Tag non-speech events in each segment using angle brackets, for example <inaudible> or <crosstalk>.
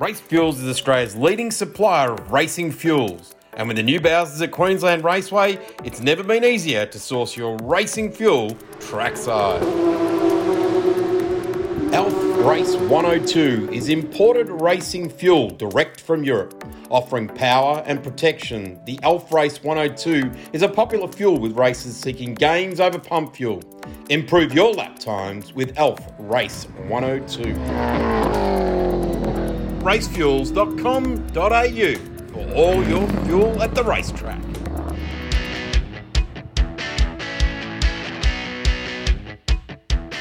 Race Fuels is Australia's leading supplier of racing fuels. And with the new Bowsers at Queensland Raceway, it's never been easier to source your racing fuel trackside. Elf Race 102 is imported racing fuel direct from Europe. Offering power and protection, the Elf Race 102 is a popular fuel with racers seeking gains over pump fuel. Improve your lap times with Elf Race 102. Racefuels.com.au for all your fuel at the racetrack.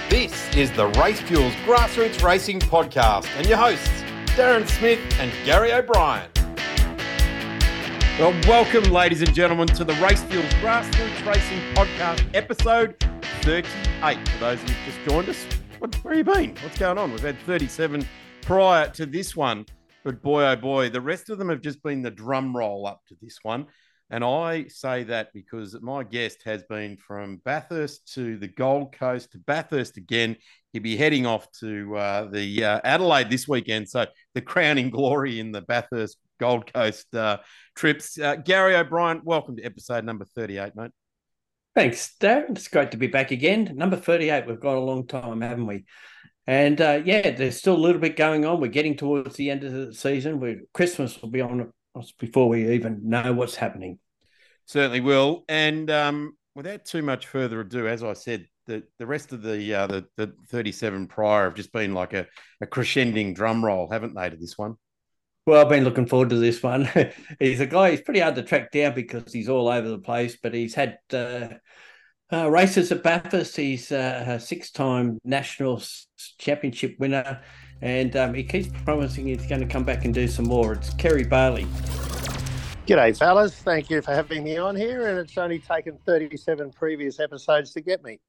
This is the Race Fuels Grassroots Racing Podcast and your hosts, Darren Smith and Gary O'Brien. Well, welcome, ladies and gentlemen, to the Race Fuels Grassroots Racing Podcast, episode 38. For those of you who've just joined us, what, where have you been? What's going on? We've had 37 prior to this one, but boy, oh boy, the rest of them have just been the drum roll up to this one. And I say that because my guest has been from Bathurst to the Gold Coast to Bathurst again. He'll be heading off to uh, the uh, Adelaide this weekend. So the crowning glory in the Bathurst Gold Coast uh, trips. Uh, Gary O'Brien, welcome to episode number 38, mate. Thanks, Darren. It's great to be back again. Number 38, we've got a long time, haven't we? And uh, yeah, there's still a little bit going on. We're getting towards the end of the season. We Christmas will be on us before we even know what's happening. Certainly will. And um, without too much further ado, as I said, the, the rest of the, uh, the the 37 prior have just been like a, a crescending drum roll, haven't they, to this one? Well, I've been looking forward to this one. <laughs> he's a guy, he's pretty hard to track down because he's all over the place, but he's had uh, uh, races at Bathurst. He's uh, a six time national championship winner, and um, he keeps promising he's going to come back and do some more. It's Kerry Baily. G'day, fellas. Thank you for having me on here. And it's only taken 37 previous episodes to get me.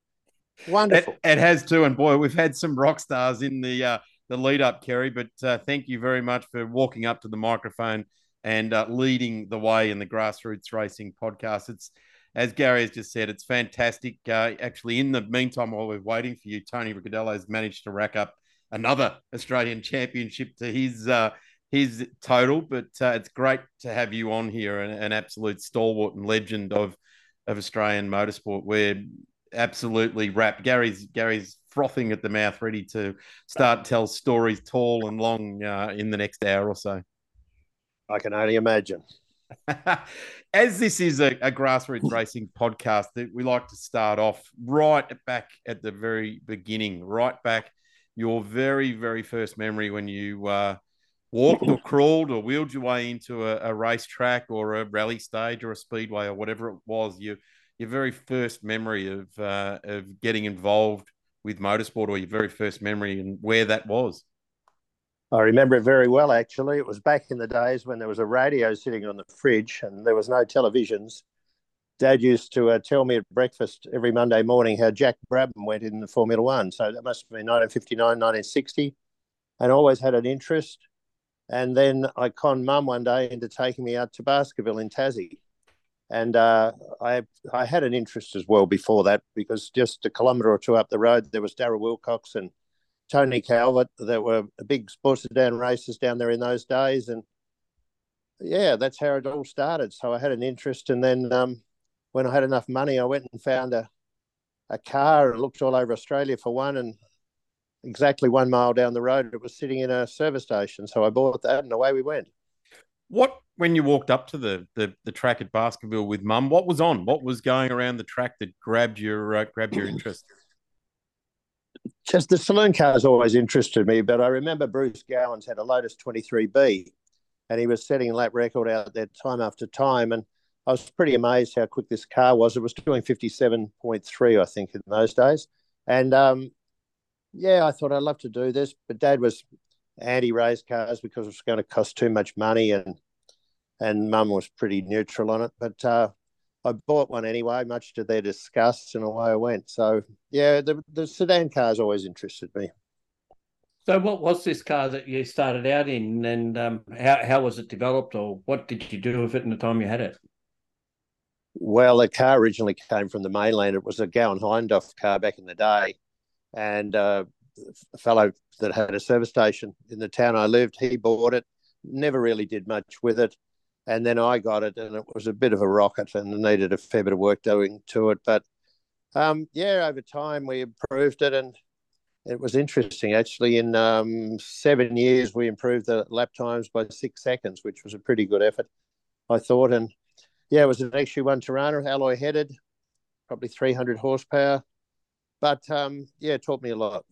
Wonderful. It, it has too. And boy, we've had some rock stars in the uh, the lead up, Kerry. But uh, thank you very much for walking up to the microphone and uh, leading the way in the grassroots racing podcast. It's as Gary has just said, it's fantastic. Uh, actually, in the meantime, while we're waiting for you, Tony Ricciardello has managed to rack up another Australian championship to his uh, his total, but uh, it's great to have you on here, an, an, absolute stalwart and legend of of Australian motorsport. We're absolutely wrapped. Gary's Gary's frothing at the mouth, ready to start tell stories tall and long uh, in the next hour or so. I can only imagine. <laughs> As this is a, a grassroots racing podcast, that we like to start off right back at the very beginning, right back your very very first memory when you uh, walked or crawled or wheeled your way into a, a racetrack or a rally stage or a speedway or whatever it was, your your very first memory of uh, of getting involved with motorsport or your very first memory and where that was? I remember it very well, actually. It was back in the days when there was a radio sitting on the fridge and there was no televisions. Dad used to uh, tell me at breakfast every Monday morning how Jack Brabham went in the Formula One. So that must have been 1959, 1960, and always had an interest. And then I conned mum one day into taking me out to Baskerville in Tassie. And uh, I I had an interest as well before that because just a kilometre or two up the road there was Darrell Wilcox and Tony Calvert that were big sports sedan races down there in those days, and yeah, that's how it all started. So I had an interest, and then um, when I had enough money, I went and found a a car and looked all over Australia for one, and exactly one mile down the road, it was sitting in a service station. So I bought that, and away we went. What when you walked up to the the, the track at Baskerville with Mum? What was on? What was going around the track that grabbed your uh, grabbed your <clears throat> interest? Just the saloon cars always interested me, but I remember Bruce Gowans had a Lotus 23B, and he was setting a lap record out there time after time, and I was pretty amazed how quick this car was. It was doing 57.3, I think, in those days. And um, yeah, I thought I'd love to do this, but Dad was anti-race cars because it was going to cost too much money, and and Mum was pretty neutral on it. But uh, I bought one anyway, much to their disgust, and away I went. So yeah, the the sedan cars always interested me. So, what was this car that you started out in, and um, how how was it developed, or what did you do with it in the time you had it? Well, the car originally came from the mainland. It was a Gowan Hindhaugh car back in the day, and uh, a fellow that had a service station in the town I lived. He bought it, never really did much with it, and then I got it, and it was a bit of a rocket and needed a fair bit of work doing to it. But um, yeah, over time we improved it, and it was interesting actually. In um, seven years, we improved the lap times by six seconds, which was a pretty good effort, I thought. And yeah, it was an XU1 Torana, alloy headed, probably 300 horsepower. But um, yeah, it taught me a lot.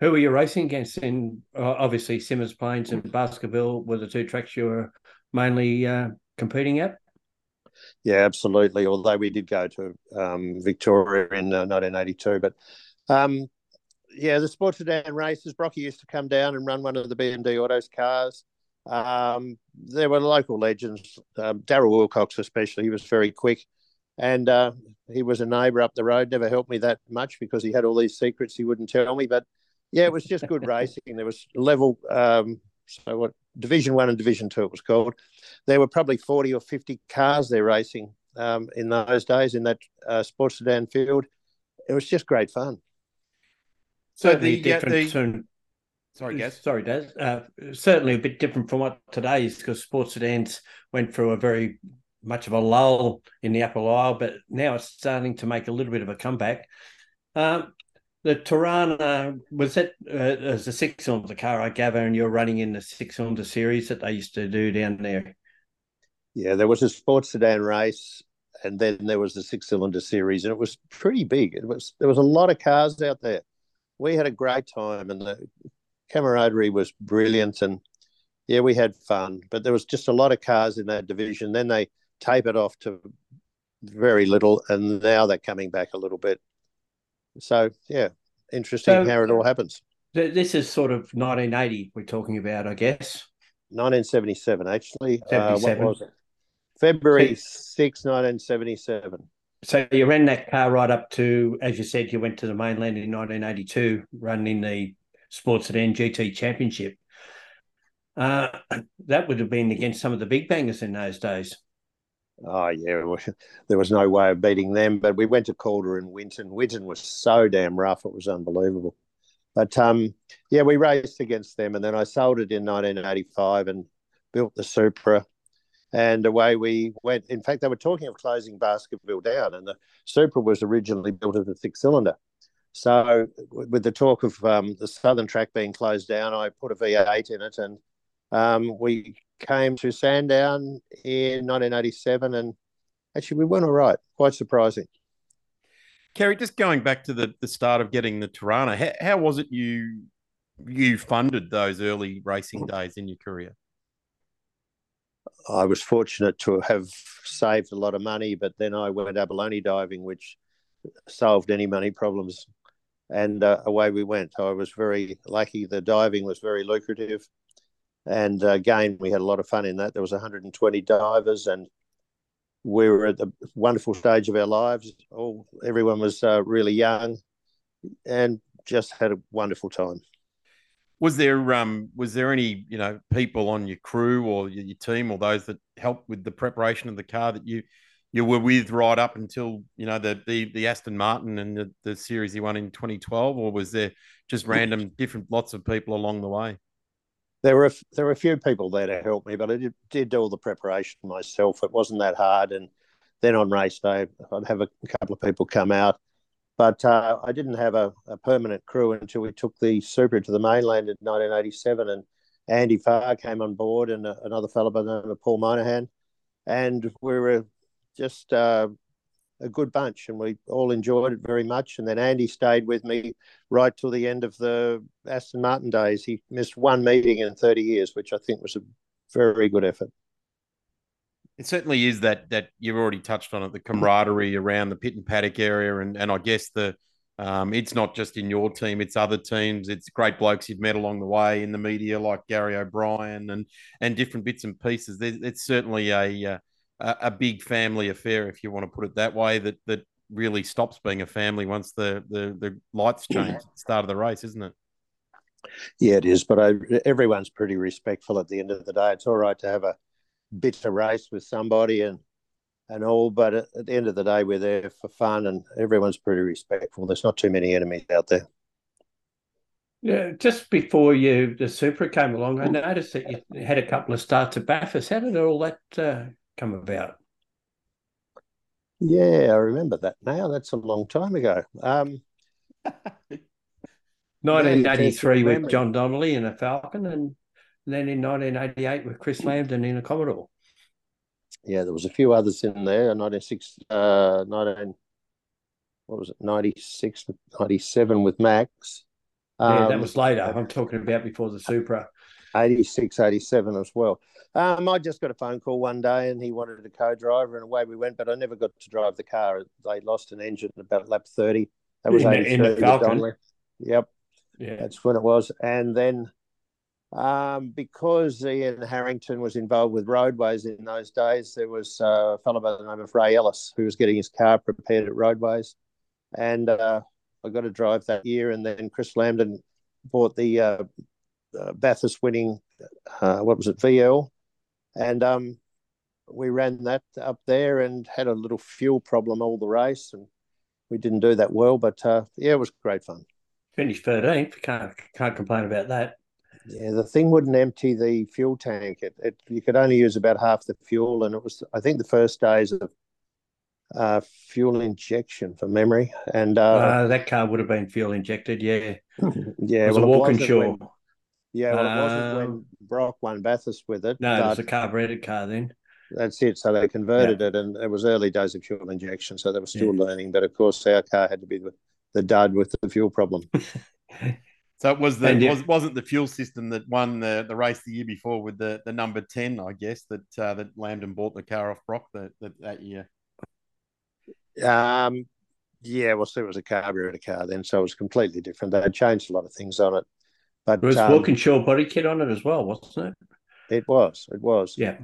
Who were you racing against? In uh, obviously Symmons Plains and Baskerville were the two tracks you were mainly uh, competing at. Yeah, absolutely. Although we did go to um, Victoria in uh, 1982, but um, yeah, the sports sedan races. Brocky used to come down and run one of the BMD Autos cars. Um, there were local legends, um, Daryl Wilcox especially. He was very quick, and uh, he was a neighbour up the road. Never helped me that much because he had all these secrets he wouldn't tell me. But yeah, it was just good <laughs> racing. There was level, um, so what Division One and Division Two it was called. There were probably forty or fifty cars there racing um, in those days in that uh, sports sedan field. It was just great fun. So the, different. The... Sorry, Gaz. Sorry, Daz. Uh, certainly a bit different from what today is because sports sedans went through a very much of a lull in the upper Lyell, but now it's starting to make a little bit of a comeback. Um, the Torana was that uh, as a six cylinder car, I gather, and you're running in the six cylinder series that they used to do down there. Yeah, there was a sports sedan race, and then there was the six cylinder series, and it was pretty big. It was there was a lot of cars out there. We had a great time, and the camaraderie was brilliant, and yeah, we had fun. But there was just a lot of cars in that division. Then they tape it off to very little, and now they're coming back a little bit. So yeah, interesting so, how it all happens. This is sort of 1980 we're talking about, I guess. 1977, actually. 77. Uh, what was it? February 6, 1977. So you ran that car right up to, as you said, you went to the mainland in 1982, running the Sports Sedan GT Championship. Uh, <clears throat> that would have been against some of the big bangers in those days. Oh yeah, <laughs> there was no way of beating them. But we went to Calder and Winton. Winton was so damn rough; it was unbelievable. But um, yeah, we raced against them, and then I sold it in 1985 and built the Supra, and away we went. In fact, they were talking of closing Baskerville down, and the Supra was originally built as a six cylinder. So, with the talk of um, the southern track being closed down, I put a V8 in it, and um, we came to Sandown in 1987, and actually we went all right. Quite surprising. Kerry, just going back to the, the start of getting the Torana, how, how was it you you funded those early racing days in your career? I was fortunate to have saved a lot of money, but then I went abalone diving, which solved any money problems, and uh, away we went. I was very lucky. The diving was very lucrative, and uh, again, we had a lot of fun in that. There was 120 divers, and we were at the wonderful stage of our lives. All everyone was uh, really young, and just had a wonderful time. Was there um was there any you know people on your crew or your, your team or those that helped with the preparation of the car that you you were with right up until you know the the, the Aston Martin and the, the series he won in 2012, or was there just random different lots of people along the way? There were a, there were a few people there to help me, but I did, did all the preparation myself. It wasn't that hard, and then on race day, I'd have a couple of people come out. But uh, I didn't have a, a, permanent crew until we took the Supra to the mainland in 1987, and Andy Farr came on board, and uh, another fellow by the name of Paul Monahan, and we were just uh, a good bunch, and we all enjoyed it very much. And then Andy stayed with me right till the end of the Aston Martin days. He missed one meeting in 30 years, which I think was a very good effort. It certainly is that that you've already touched on it, the camaraderie around the pit and paddock area, and and I guess the um, it's not just in your team; it's other teams. It's great blokes you've met along the way in the media, like Gary O'Brien and and different bits and pieces. It's certainly a uh, a, a big family affair, if you want to put it that way, that that really stops being a family once the the, the lights <clears throat> change at the start of the race, isn't it? Yeah, it is. But I, everyone's pretty respectful at the end of the day. It's all right to have a bitter race with somebody and and all, but at, at the end of the day, we're there for fun, and everyone's pretty respectful. There's not too many enemies out there. Yeah, just before you the Supra came along, I noticed that you had a couple of starts at Bathurst. How did all that uh, come about? Yeah, I remember that now. That's a long time ago. Um, <laughs> 1983 with John Donnelly in a Falcon, and then in 1988 with Chris Lambden in a Commodore. Yeah, there was a few others in there. 96, uh, 19, what was it, 96, 97 with Max. Um, yeah, that um, was later. I'm talking about before the Supra. 86, 87 as well. Um, I just got a phone call one day and he wanted a co-driver and away we went, but I never got to drive the car. They lost an engine about lap 30. That was in, in the Falcon. Yep. Yeah. That's when it was. And then um, because Ian Harrington was involved with roadways in those days, there was a fellow by the name of Ray Ellis who was getting his car prepared at roadways. And uh, I got to drive that year. And then Chris Lambden bought the uh, uh, Bathurst winning, uh, what was it, VL, and um, we ran that up there and had a little fuel problem all the race, and we didn't do that well, but uh, yeah, it was great fun. Finished thirteenth. Can't can't complain about that. Yeah, the thing wouldn't empty the fuel tank. It, it you could only use about half the fuel, and it was I think the first days of uh, fuel injection for memory, and uh, uh, that car would have been fuel injected. Yeah, <laughs> yeah, it was well, a Walkinshaw. Yeah, well, it wasn't when um, Brock won Bathurst with it. No, it was a carbureted car then. That's it. So they converted yeah. it, and it was early days of fuel injection, so they were still yeah. learning. But of course, our car had to be the, the dud with the fuel problem. <laughs> so it was the and was, wasn't the fuel system that won the, the race the year before with the, the number ten, I guess that uh, that Lambden bought the car off Brock that that, that year. Um, yeah, well, so it was a carburetor car then, so it was completely different. They had changed a lot of things on it. But it was um, Walkinshaw body kit on it as well, wasn't it? It was. It was. Yeah.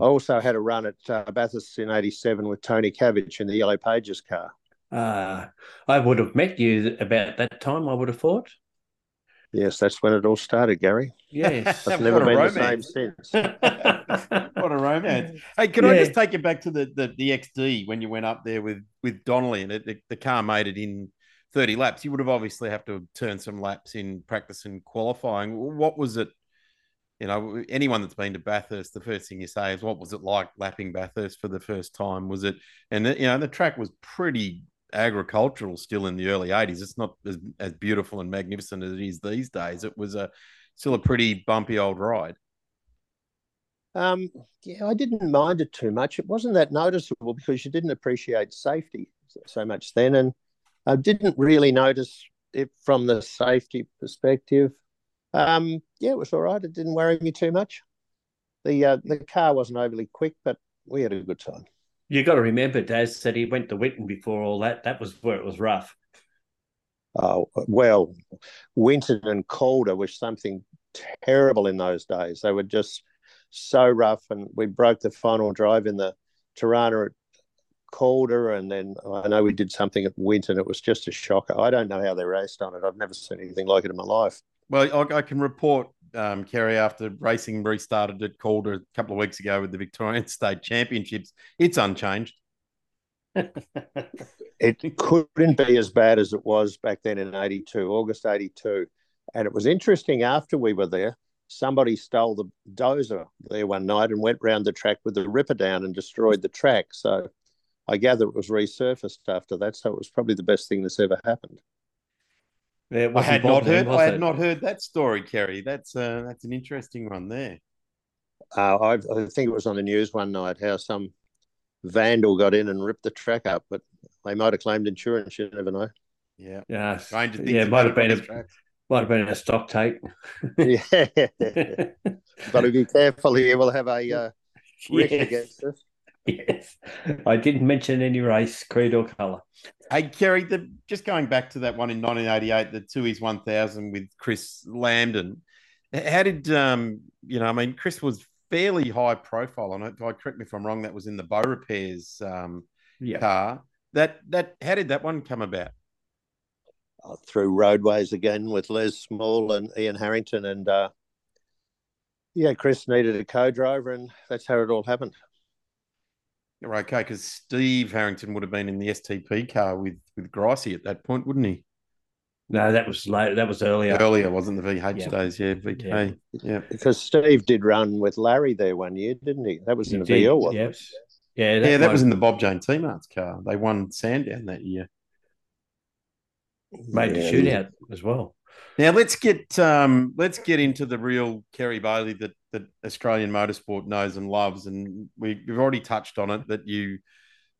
I also had a run at uh, Bathurst in '87 with Tony Cabbage in the Yellow Pages car. Uh, I would have met you about that time. I would have thought. Yes, that's when it all started, Gary. Yes, <laughs> I've never been romance. the same since. <laughs> what a romance! <laughs> Hey, can yeah. I just take you back to the, the, the XD when you went up there with with Donnelly and it, the, the car made it in 30 laps, you would have obviously have to turn some laps in practice and qualifying. What was it? You know, anyone that's been to Bathurst, the first thing you say is, "What was it like lapping Bathurst for the first time?" Was it? And you know, the track was pretty agricultural still in the early '80s. It's not as, as beautiful and magnificent as it is these days. It was a still a pretty bumpy old ride. Um, yeah, I didn't mind it too much. It wasn't that noticeable because you didn't appreciate safety so much then, and I didn't really notice it from the safety perspective. Um, yeah, it was all right. It didn't worry me too much. The uh, the car wasn't overly quick, but we had a good time. You got to remember, Daz said he went to Winton before all that. That was where it was rough. Oh well, Winton and Calder was something terrible in those days. They were just so rough, and we broke the final drive in the Torana at Calder, and then I know we did something at Winton. It was just a shocker. I don't know how they raced on it. I've never seen anything like it in my life. Well, I, I can report, um, Kerry, after racing restarted at Calder a couple of weeks ago with the Victorian <laughs> State Championships, it's unchanged. <laughs> it couldn't be as bad as it was back then in 82, August 82. And it was interesting after we were there, somebody stole the dozer there one night and went round the track with the ripper down and destroyed the track. So I gather it was resurfaced after that, so it was probably the best thing that's ever happened. I had not heard. I had it? not heard that story, Kerry. That's uh, that's an interesting one there. Uh, I, I think it was on the news one night how some vandal got in and ripped the track up, but they might have claimed insurance. You never know. Yeah, yeah, yeah. Might have been a tracks. might have been a stock take. yeah, <laughs> got to be careful here. We'll have a uh, <laughs> risk yes. against us. Yes. I didn't mention any race, creed, or colour. Hey, Kerry, the, just going back to that one in 1988, the Tooheys 1000 with Chris Lambden. How did, um, you know, I mean, Chris was fairly high profile on it. Correct me if I'm wrong, that was in the Bow Repairs um, yeah. car. That, that, how did that one come about? Uh, through roadways again with Les Small and Ian Harrington. And uh, yeah, Chris needed a co driver, and that's how it all happened. Right, okay, because Steve Harrington would have been in the STP car with with Gricey at that point, wouldn't he? No, that was late. That was earlier. Earlier, wasn't the VH Yeah. days? Yeah, VK. Yeah. Because Steve did run with Larry there one year, didn't he? That was in He a did, VL, wasn't yep. it? Yeah, Yeah, that was in the Bob Jane T-Marts car. They won Sandown that year. made the Yeah. shootout as well. Now let's get um, let's get into the real Kerry Baily that that Australian motorsport knows and loves, and we, we've already touched on it that you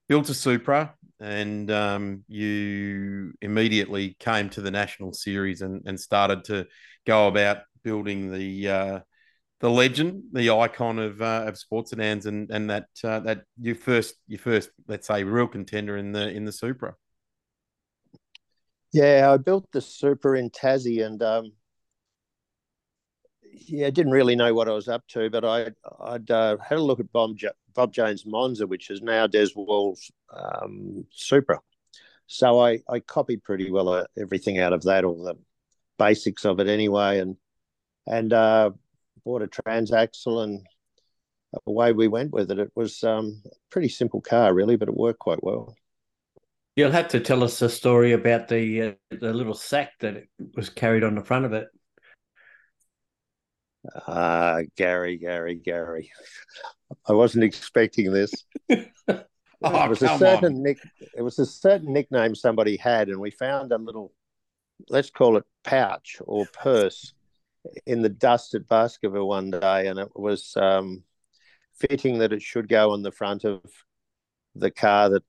built a Supra and um, you immediately came to the national series and, and started to go about building the uh, the legend, the icon of uh, of sports sedans, and and that uh, that your first your first let's say real contender in the in the Supra. Yeah, I built the Supra in Tassie, and um, yeah, didn't really know what I was up to, but I I'd uh, had a look at Bob, Bob Jane's Monza, which is now Des Wall's um, Supra. So I I copied pretty well uh, everything out of that, all the basics of it anyway, and and uh, bought a transaxle, and away we went with it. It was um, a pretty simple car, really, but it worked quite well. You'll have to tell us the story about the uh, the little sack that was carried on the front of it. Ah, Gary, Gary, Gary. I wasn't expecting this. <laughs> Oh, it was a certain on. nick. It was a certain nickname somebody had, and we found a little, let's call it pouch or purse, in the dust at Baskerville one day, and it was um, fitting that it should go on the front of the car that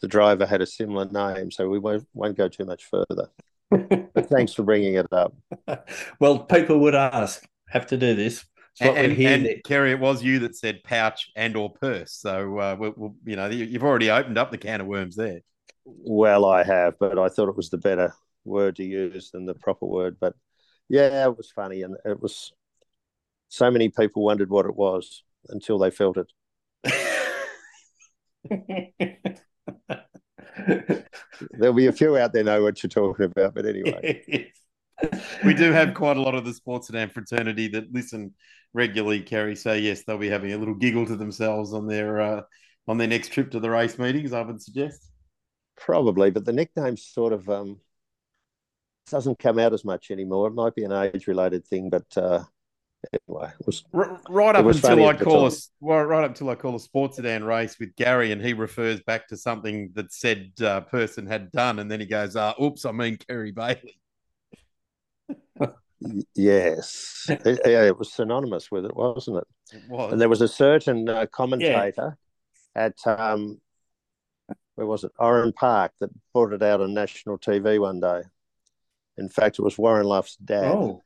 the driver had a similar name. So we won't won't go too much further. But <laughs> thanks for bringing it up. <laughs> well, people would ask, have to do this. It's what and, and. Kerry, it was you that said pouch and or purse. So uh, we'll, we'll, you know, you've already opened up the can of worms there. Well, I have, but I thought it was the better word to use than the proper word. But yeah, it was funny, and it was so many people wondered what it was until they felt it. <laughs> <laughs> There'll be a few out there know what you're talking about, but anyway, <laughs> we do have quite a lot of the sports sedan fraternity that listen regularly, Kerry. So yes, they'll be having a little giggle to themselves on their uh, on their next trip to the race meetings. I would suggest. probably. But the nickname sort of um, doesn't come out as much anymore. It might be an age-related thing, but uh, anyway, it was R- right up was until I call us well, right up until I call a sports sedan race with Gary, and he refers back to something that said uh, person had done, and then he goes, uh, "Oops, I mean Kerry Baily." <laughs> yes, It- yeah, it was synonymous with it, wasn't it? It was. And there was a certain uh, commentator at um, where was it? Oran Park that brought it out on national TV one day. In fact, it was Warren Luff's dad. oh,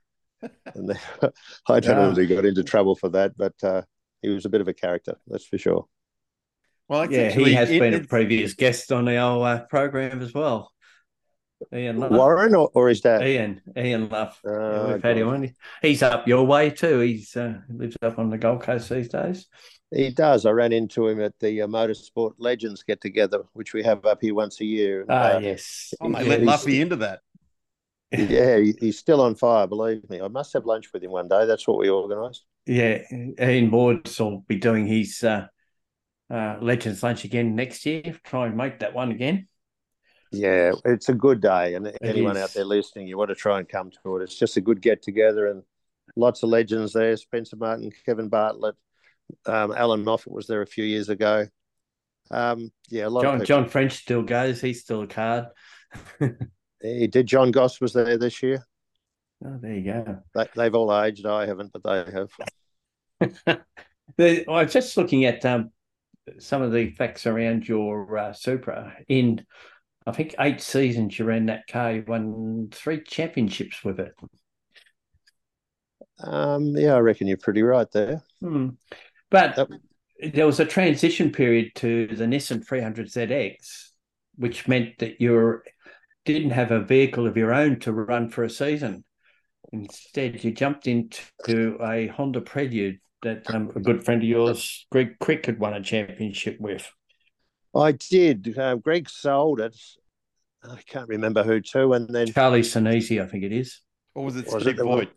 And they, <laughs> I don't know Yeah. if he got into trouble for that, but uh, he was a bit of a character, that's for sure. well, yeah, actually- he has it- been a previous guest on our uh, program as well. Ian Luff. Warren or, or his dad? Ian, Ian Luff. Yeah, Uh, we've had him on. He's up your way too. He's uh, he lives up on the Gold Coast these days. He does. I ran into him at the uh, Motorsport Legends get together, which we have up here once a year. Ah, uh, yes. Oh, they Yeah, let he's- Luffy into that. Yeah, he's still on fire, believe me. I must have lunch with him one day. That's what we organised. Yeah, Ian Ward's will be doing his uh, uh, Legends lunch again next year. Try and make that one again. Yeah, it's a good day, and anyone is. out there listening, you want to try and come to it. It's just a good get together, and lots of legends there. Spencer Martin, Kevin Bartlett, um, Allan Moffat was there a few years ago. Um, yeah, a lot of John. John French still goes. He's still a card. <laughs> He did. John Goss was there this year. Oh, there you go. They, they've all aged. I haven't, but they have. <laughs> The, I was just looking at um, some of the facts around your uh, Supra. In, I think, eight seasons you ran that car. You won three championships with it. Um, yeah, I reckon you're pretty right there. Hmm. But Yep. there was a transition period to the Nissan 300ZX, which meant that you didn't have a vehicle of your own to run for a season. Instead, you jumped into a Honda Prelude that um, a good friend of yours, Greg Crick, had won a championship with. I did. Uh, Greg sold it. I can't remember who to, and then Charlie Sinise, I think it is. Or was it Was Steve it the Boyd?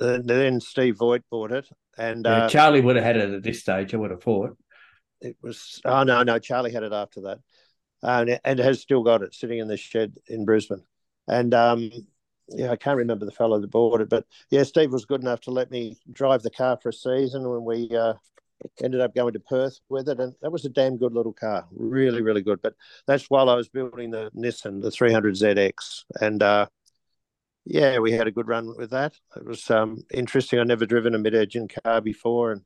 uh, then Steve Voigt bought it, and Yeah, uh, Charlie would have had it at this stage, I would have thought. it was. Oh no, no, Charlie had it after that, and and has still got it sitting in the shed in Brisbane. And um, yeah, I can't remember the fellow that bought it, but yeah, Steve was good enough to let me drive the car for a season when we uh, ended up going to Perth with it, and that was a damn good little car, really, really good. But that's while I was building the Nissan, the 300ZX, and uh, yeah, we had a good run with that. It was um, interesting. I never driven a mid-engine car before, and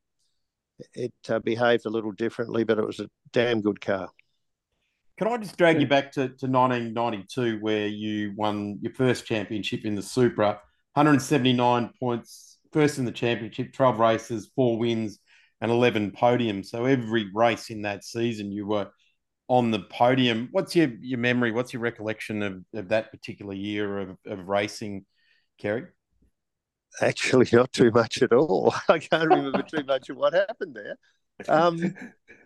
it uh, behaved a little differently, but it was a damn good car. Can I just drag you back to, to 1992, where you won your first championship in the Supra, 179 points, first in the championship, 12 races, four wins, and 11 podiums. So every race in that season, you were on the podium. What's your, your memory? What's your recollection of, of that particular year of, of racing, Kerry? Actually, not too much at all. <laughs> I can't remember too much of what happened there. Um, <laughs>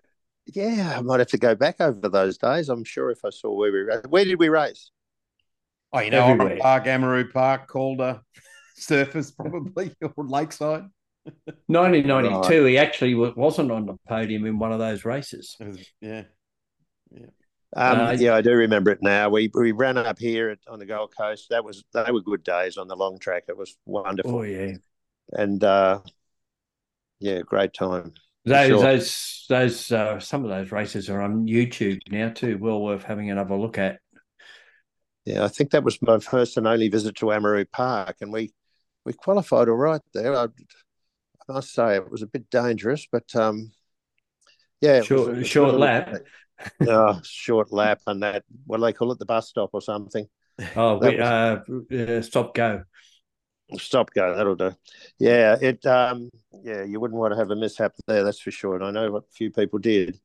yeah, I might have to go back over those days. I'm sure if I saw where we raced. Where did we race? Oh, you know, Everywhere. Park, Amaroo Park, Calder, <laughs> Surface, probably, <laughs> or Lakeside. 1992, right. he actually wasn't on the podium in one of those races. Yeah. Yeah. Um, uh, yeah, I do remember it now. We we ran up here at, on the Gold Coast. That was they were good days on the long track. It was wonderful. Oh yeah, and uh, yeah, great time. Those sure. those those uh, some of those races are on YouTube now too. Well worth having another look at. Yeah, I think that was my first and only visit to Amaroo Park, and we we qualified all right there. I, I must say it was a bit dangerous, but um, yeah, short, was, short lap. oh, short lap and that. What do they call it? The bus stop or something? Oh, we, was, uh, stop go. Stop go. That'll do. Yeah, it. Um, yeah, you wouldn't want to have a mishap there. That's for sure. And I know what a few people did.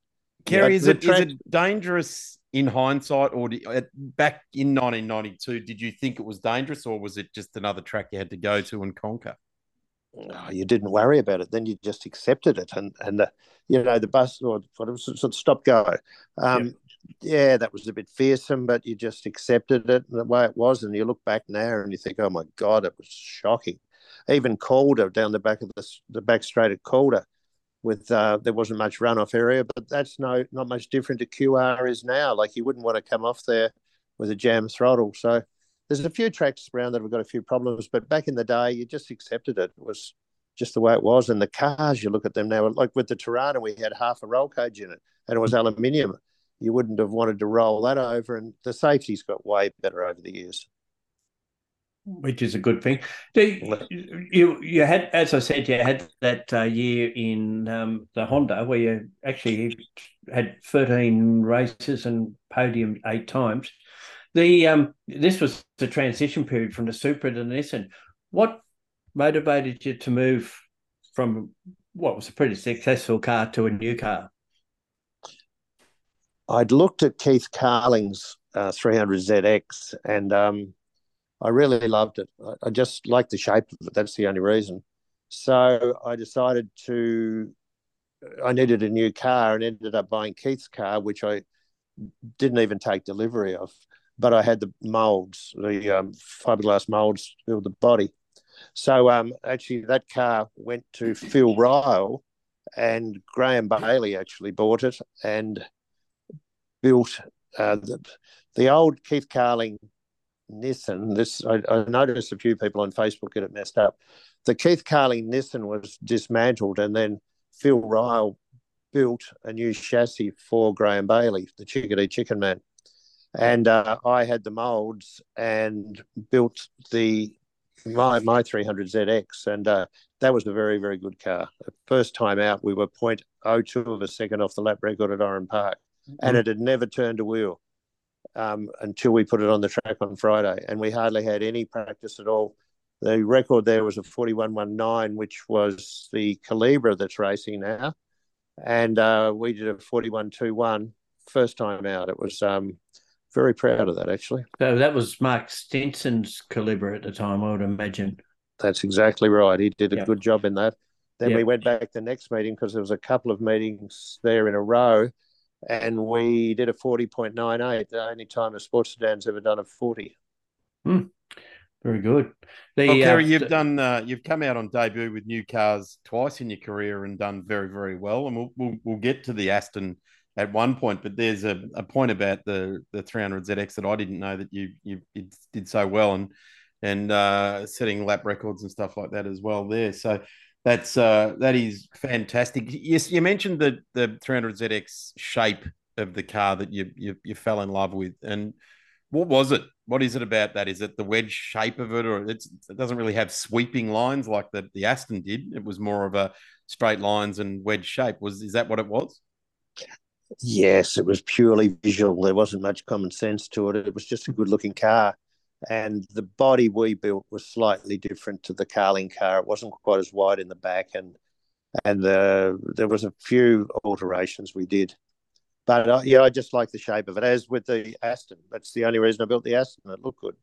Kerry, is it, tra- is it dangerous in hindsight, or did, back in 1992, did you think it was dangerous, or was it just another track you had to go to and conquer? Oh, you didn't worry about it. Then you just accepted it, and and the, you know the bus or what was sort of stop go. Um, yeah, that was a bit fearsome, but you just accepted it the way it was. And you look back now and you think, oh my God, it was shocking. Even Calder down the back of the, the back straight at Calder, with uh, there wasn't much runoff area, but that's no not much different to QR is now. Like you wouldn't want to come off there with a jam throttle. So there's a few tracks around that have got a few problems, but back in the day, you just accepted it. It was just the way it was. And the cars, you look at them now, like with the Torana, we had half a roll cage in it, and it was aluminium you wouldn't have wanted to roll that over. And the safety's got way better over the years. Which is a good thing. You you had, as I said, you had that uh, year in um, the Honda where you actually had thirteen races and podium eight times. The um, this was the transition period from the Supra to the Nissan. What motivated you to move from what was a pretty successful car to a new car? I'd looked at Keith Carling's uh, 300ZX and um, I really loved it. I, I just liked the shape of it. That's the only reason. So I decided to, I needed a new car and ended up buying Keith's car, which I didn't even take delivery of. But I had the molds, the um, fiberglass molds to build the body. So um, actually, that car went to Phil Ryle, and Graham Bailey actually bought it, and built uh, the, the old Keith Carling Nissan. This I, I, noticed a few people on Facebook get it messed up. The Keith Carling Nissan was dismantled, and then Phil Ryle built a new chassis for Graham Bailey, the Chickadee Chicken Man, and uh, I had the molds and built the my my 300ZX, and uh, that was a very very good car. First time out, we were 0.02 of a second off the lap record at Oran Park and it had never turned a wheel um, until we put it on the track on Friday, and we hardly had any practice at all. The record there was a 41.19, which was the Calibra that's racing now, and uh, we did a 41.21 first time out. It was um, very proud of that actually. So that was Mark Stinson's Calibra at the time, I would imagine. That's exactly right. He did a yep. good job in that. Then yep. we went back the next meeting because there was a couple of meetings there in a row and we did a 40.98, the only time a sports sedan's ever done a 40. Hmm. Very good. The, well, Kerry, uh, you've done uh, you've come out on debut with new cars twice in your career and done very very well. And we'll we'll, we'll get to the Aston at one point. But there's a, a point about the the 300 ZX that I didn't know that you you, you did so well and and uh, setting lap records and stuff like that as well there. So that's uh, that is fantastic. Yes, you mentioned the the 300 ZX shape of the car that you you, you fell in love with, and what was it? What is it about that? Is it the wedge shape of it, or it doesn't really have sweeping lines like the the Aston did? It was more of a straight lines and wedge shape. Was is that what it was? Yes, it was purely visual. There wasn't much common sense to it. It was just a good looking car. And the body we built was slightly different to the Carling car. It wasn't quite as wide in the back, and and the, there was a few alterations we did. But uh, yeah, I just like the shape of it. As with the Aston, that's the only reason I built the Aston. It looked good.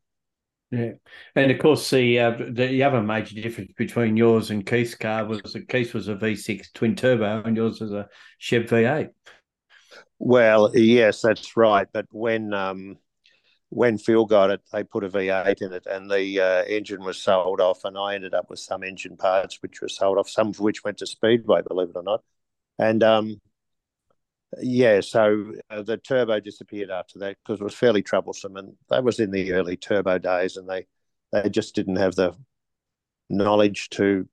Yeah, and of course the uh, the other major difference between yours and Keith's car was that Keith's was a V6 twin turbo and yours was a Chev V8. Well, yes, that's right. But when um, when Phil got it, they put a V8 in it, and the uh, engine was sold off, and I ended up with some engine parts which were sold off, some of which went to Speedway, believe it or not. And um, yeah, so uh, the turbo disappeared after that because it was fairly troublesome, and that was in the early turbo days, and they they just didn't have the knowledge to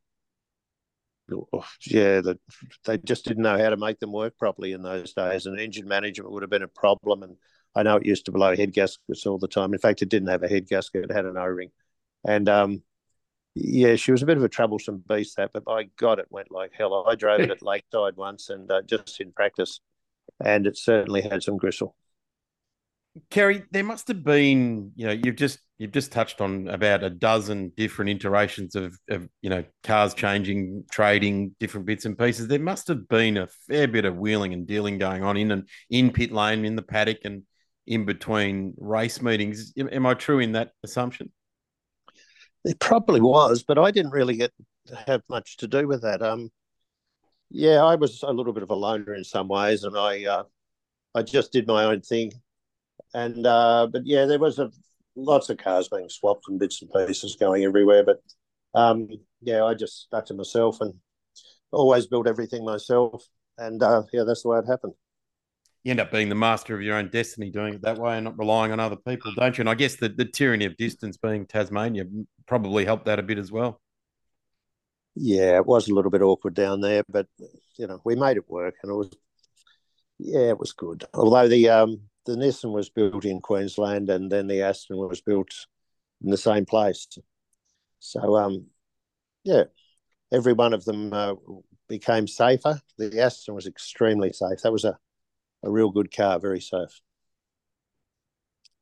<sighs> yeah, that they just didn't know how to make them work properly in those days, and engine management would have been a problem. And I know it used to blow head gaskets all the time. In fact, it didn't have a head gasket; it had an O-ring, and um, yeah, she was a bit of a troublesome beast. That, but by God, it went like hell. I drove it at <laughs> Lakeside once, and uh, just in practice, and it certainly had some gristle. Kerry, there must have been, you know, you've just you've just touched on about a dozen different iterations of, of you know cars changing, trading different bits and pieces. There must have been a fair bit of wheeling and dealing going on in and in pit lane, in the paddock, and in between race meetings. Am I true in that assumption? It probably was, but I didn't really get have much to do with that. Um, yeah, I was a little bit of a loner in some ways, and I uh, I just did my own thing and uh, but yeah, there was a lots of cars being swapped and bits and pieces going everywhere. But um, yeah, I just stuck to myself and always built everything myself. And uh, yeah, that's the way it happened. You end up being the master of your own destiny doing it that way and not relying on other people, don't you? And I guess the, the tyranny of distance being Tasmania probably helped that a bit as well. Yeah, it was a little bit awkward down there, but you know, we made it work and it was yeah, it was good. Although the um the Nissan was built in Queensland, and then the Aston was built in the same place. So, um, yeah, every one of them uh, became safer. The Aston was extremely safe. That was a, a real good car, very safe.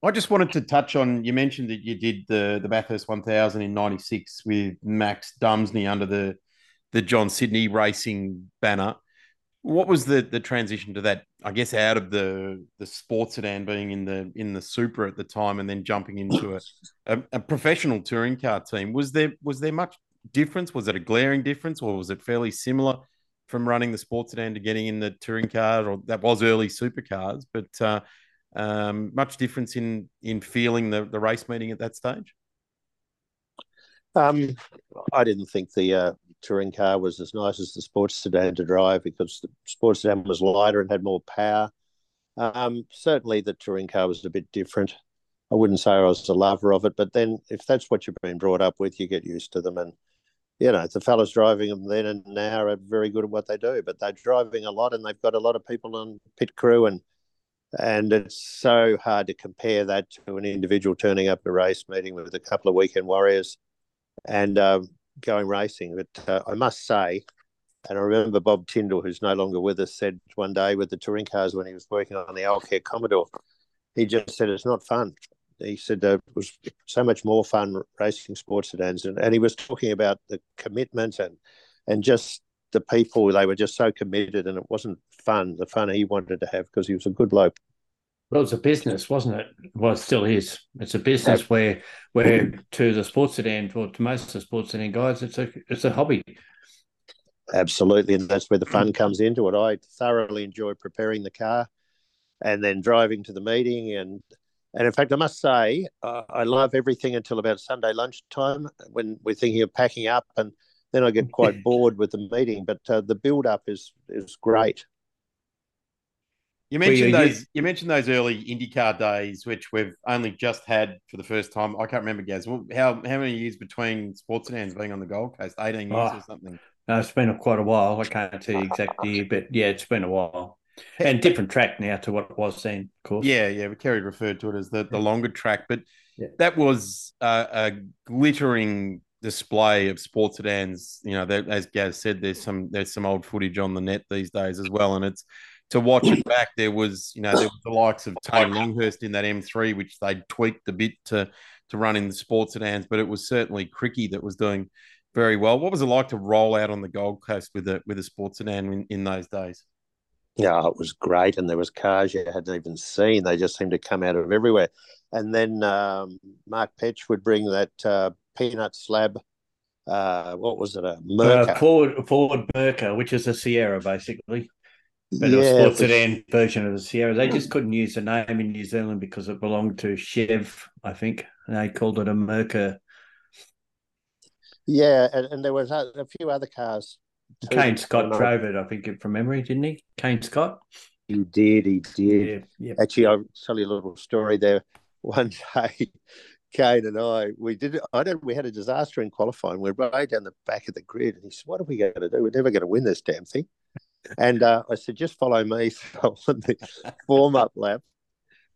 I just wanted to touch on. You mentioned that you did the the Bathurst 1000 in '96 with Max Dumesny under the the John Sidney Racing banner what was the the transition to that? I guess out of the the sports sedan being in the in the super at the time, and then jumping into a, a, a, professional touring car team. Was there was there much difference? Was it a glaring difference, or was it fairly similar from running the sports sedan to getting in the touring car? Or that was early supercars, but uh, um, much difference in in feeling the the race meeting at that stage. Um, I didn't think the uh, touring car was as nice as the sports sedan to drive because the sports sedan was lighter and had more power. Um, certainly, the touring car was a bit different. I wouldn't say I was a lover of it, but then if that's what you've been brought up with, you get used to them. And you know, the fellas driving them then and now are very good at what they do, but they're driving a lot and they've got a lot of people on pit crew and and it's so hard to compare that to an individual turning up a race meeting with a couple of weekend warriors and um, going racing. But uh, I must say, and I remember Bob Tyndall, who's no longer with us, said one day with the touring cars when he was working on the Alcare Commodore, he just said it's not fun. He said it was so much more fun racing sports sedans, and, and he was talking about the commitment and and just the people. They were just so committed, and it wasn't fun. The fun he wanted to have because he was a good bloke. Well, it's a business, wasn't it? Well, it still is. It's a business yeah. where, where to the sports sedan, or to most of the sports sedan guys, it's a it's a hobby. Absolutely, and that's where the fun comes into it. I thoroughly enjoy preparing the car, and then driving to the meeting, and and in fact, I must say, uh, I love everything until about Sunday lunchtime when we're thinking of packing up, and then I get quite <laughs> bored with the meeting. But uh, the build up is is great. You mentioned those. You mentioned those early IndyCar days, which we've only just had for the first time. I can't remember, Gaz. How how many years between sports sedans being on the Gold Coast? Eighteen years oh, or something. No, it's been a, quite a while. I can't tell you exactly, but yeah, it's been a while. And different track now to what it was then, of course. Yeah, yeah. Kerry referred to it as the, the longer track, but yeah. that was a, a glittering display of sports sedans. You know, that, as Gaz said, there's some there's some old footage on the net these days as well, and it's to watch it back. There was you know there was the likes of Tony Longhurst in that M3, which they tweaked a bit to to run in the sports sedans, but it was certainly Cricky that was doing very well. What was it like to roll out on the Gold Coast with a with a sports sedan in, in those days? Yeah, it was great, and there was cars you hadn't even seen. They just seemed to come out of everywhere. And then um, Mark Petch would bring that uh, peanut slab. Uh, what was it? A Merkur. Uh, Ford Ford Merkur, which is a Sierra, basically. But yeah, it was sports sedan version of the Sierra. They just couldn't use the name in New Zealand because it belonged to Chev, I think. And they called it a Merkur yeah, and, and there was a, a few other cars. Kane Scott drove it, I think, from memory, didn't he? Kane Scott. He did. He did. Yeah, Actually, I'll tell you a little story there. <laughs> One day, Kane and I, we did. I don't. We had a disaster in qualifying. We're right down the back of the grid, and he said, "What are we going to do? We're never going to win this damn thing." And uh, I said, "Just follow me." <laughs> So on the <laughs> warm up lap,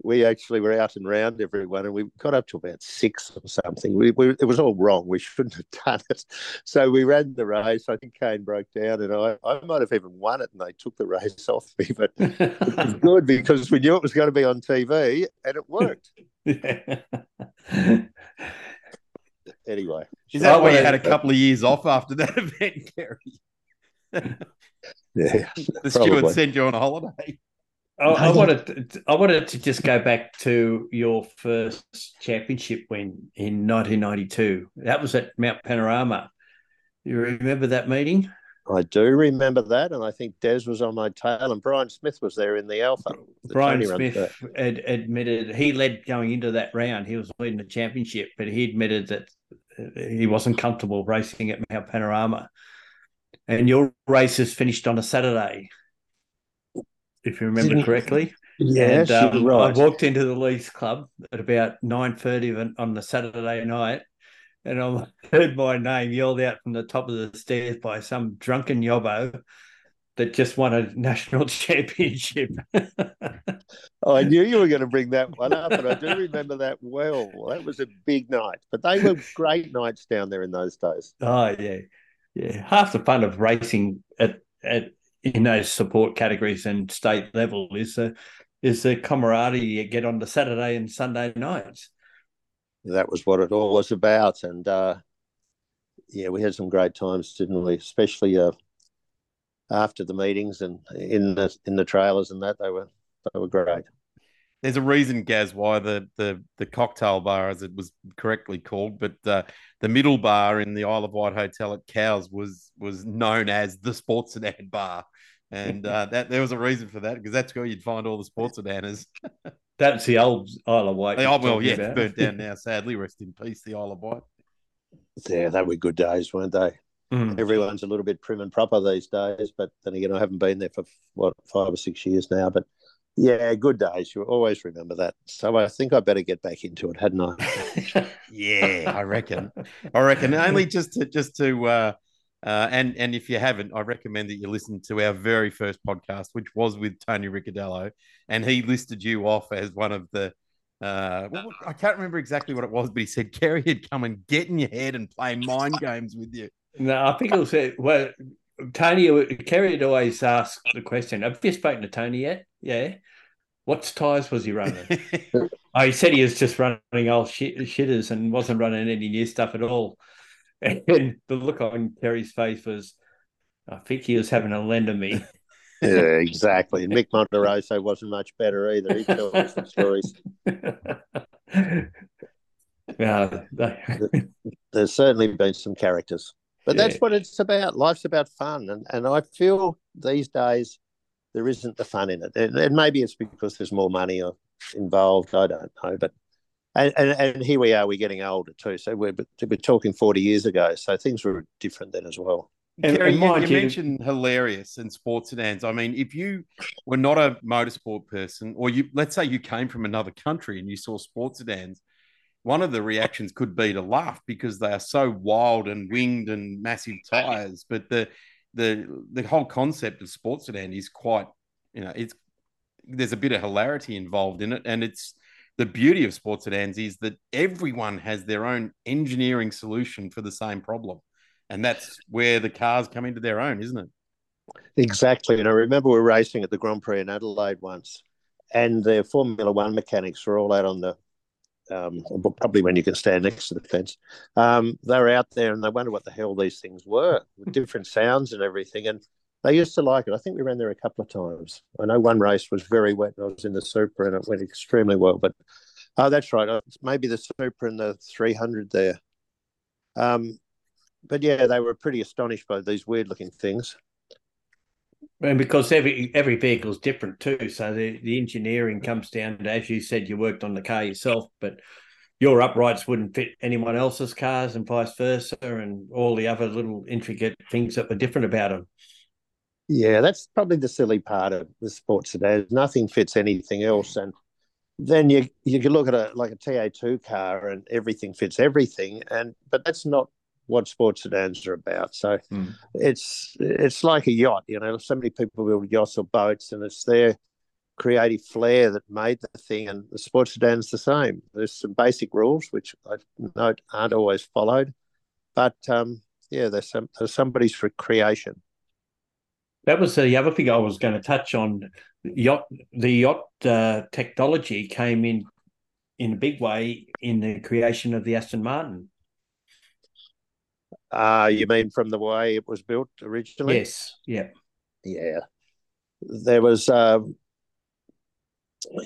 we actually were out and round everyone and we got up to about six or something. We, we, it was all wrong. We shouldn't have done it. So we ran the race. I think Kane broke down and I, I might have even won it and they took the race <laughs> off me. But it was <laughs> good because we knew it was going to be on TV and it worked. <laughs> anyway. Is that oh, why you had a uh, couple of years off after that event, Kerry? yeah. the steward sent you on a holiday. I, I, wanted to, I wanted to just go back to your first championship win in 1992. That was at Mount Panorama. You remember that meeting? I do remember that, and I think Des was on my tail, and Brian Smith was there in the Alfa. The Brian Smith had admitted he led going into that round. He was leading the championship, but he admitted that he wasn't comfortable racing at Mount Panorama. And your races finished on a Saturday if you remember correctly. Yeah, and, um, right. I walked into the Leagues Club at about nine thirty on the Saturday night, and I <laughs> heard my name yelled out from the top of the stairs by some drunken yobbo that just won a <laughs> national championship. <laughs> I knew you were going to bring that one up, and I do remember that well. That was a big night, but they were great nights down there in those days. Oh yeah, yeah. Half the fun of racing at at in those support categories and state level is the is the camaraderie you get on the Saturday and Sunday nights. That was what it all was about, and uh, yeah, we had some great times, didn't we? Especially uh, after the meetings and in the in the trailers and that they were they were great there's a reason, Gaz, why the the the cocktail bar, as it was correctly called, but uh, the middle bar in the Isle of Wight Hotel at Cowes was was known as the Sports Sedan Bar, and uh, that there was a reason for that because that's where you'd find all the sports sedaners. <laughs> that's the old Isle of Wight. Oh well, yeah, it's burnt down <laughs> now. Sadly, rest in peace, the Isle of Wight. Yeah, they were good days, weren't they? Mm. Everyone's a little bit prim and proper these days, but then again, I haven't been there for what five or six years now, but yeah, good days. You always remember that. So I think I better get back into it, hadn't I? <laughs> yeah, I reckon. I reckon. Only just to just to uh, uh, and and if you haven't, I recommend that you listen to our very first podcast, which was with Tony Ricciardello, and he listed you off as one of the. Uh, I can't remember exactly what it was, but he said Kerry had come and get in your head and play mind games with you. No, I think it was well. Tony uh, Kerry had always asked the question. Have you spoken to Tony yet? Yeah. What tyres was he running? <laughs> oh, he said he was just running old shit, shitters and wasn't running any new stuff at all. <laughs> And the look on Kerry's face was, I think he was having a lend of me. <laughs> yeah, exactly. And Mick Monterosso wasn't much better either. He told us some stories. Yeah, there's certainly been some characters, but yeah. that's what it's about. Life's about fun, and and I feel these days there isn't the fun in it. And, and maybe it's because there's more money uh, involved. I don't know, but and, and, and here we are, we're getting older too. So we're we're talking forty years ago. So things were different then as well. And, Kerry, and you, you, mentioned hilarious and sports sedans. I mean, if you were not a motorsport person, or you let's say you came from another country and you saw sports sedans, one of the reactions could be to laugh because they are so wild and winged and massive <laughs> tires. But the the the whole concept of sports sedan is quite, you know, it's there's a bit of hilarity involved in it, and it's the beauty of sports sedans is that everyone has their own engineering solution for the same problem, and that's where the cars come into their own, isn't it? Exactly, and I remember we were racing at the Grand Prix in Adelaide once, and the Formula One mechanics were all out on the um, probably when you can stand next to the fence. Um, they were out there and they wondered what the hell these things were, with different sounds and everything. And they used to like it. I think we ran there a couple of times. I know one race was very wet and I was in the Supra and it went extremely well. But oh, that's right. Uh, maybe the Supra and the 300 there. Um, but yeah, they were pretty astonished by these weird looking things. And because every every vehicle is different too, so the, the engineering comes down to, as you said, you worked on the car yourself, but your uprights wouldn't fit anyone else's cars, and vice versa, and all the other little intricate things that were different about them. Yeah, that's probably the silly part of the sports today. Nothing fits anything else, and then you you can look at a like a TA two car, and everything fits everything, and but that's not what sports sedans are about. So mm. it's it's like a yacht, you know. So many people build yachts or boats, and it's their creative flair that made the thing. And the sports sedan's the same. There's some basic rules which I note aren't always followed, but um, yeah, there's some there's somebody's for creation. That was the other thing I was going to touch on. Yacht, the yacht uh, technology came in in a big way in the creation of the Aston Martin. Uh, you mean from the way it was built originally? Yes. Yeah. Yeah. There was, um,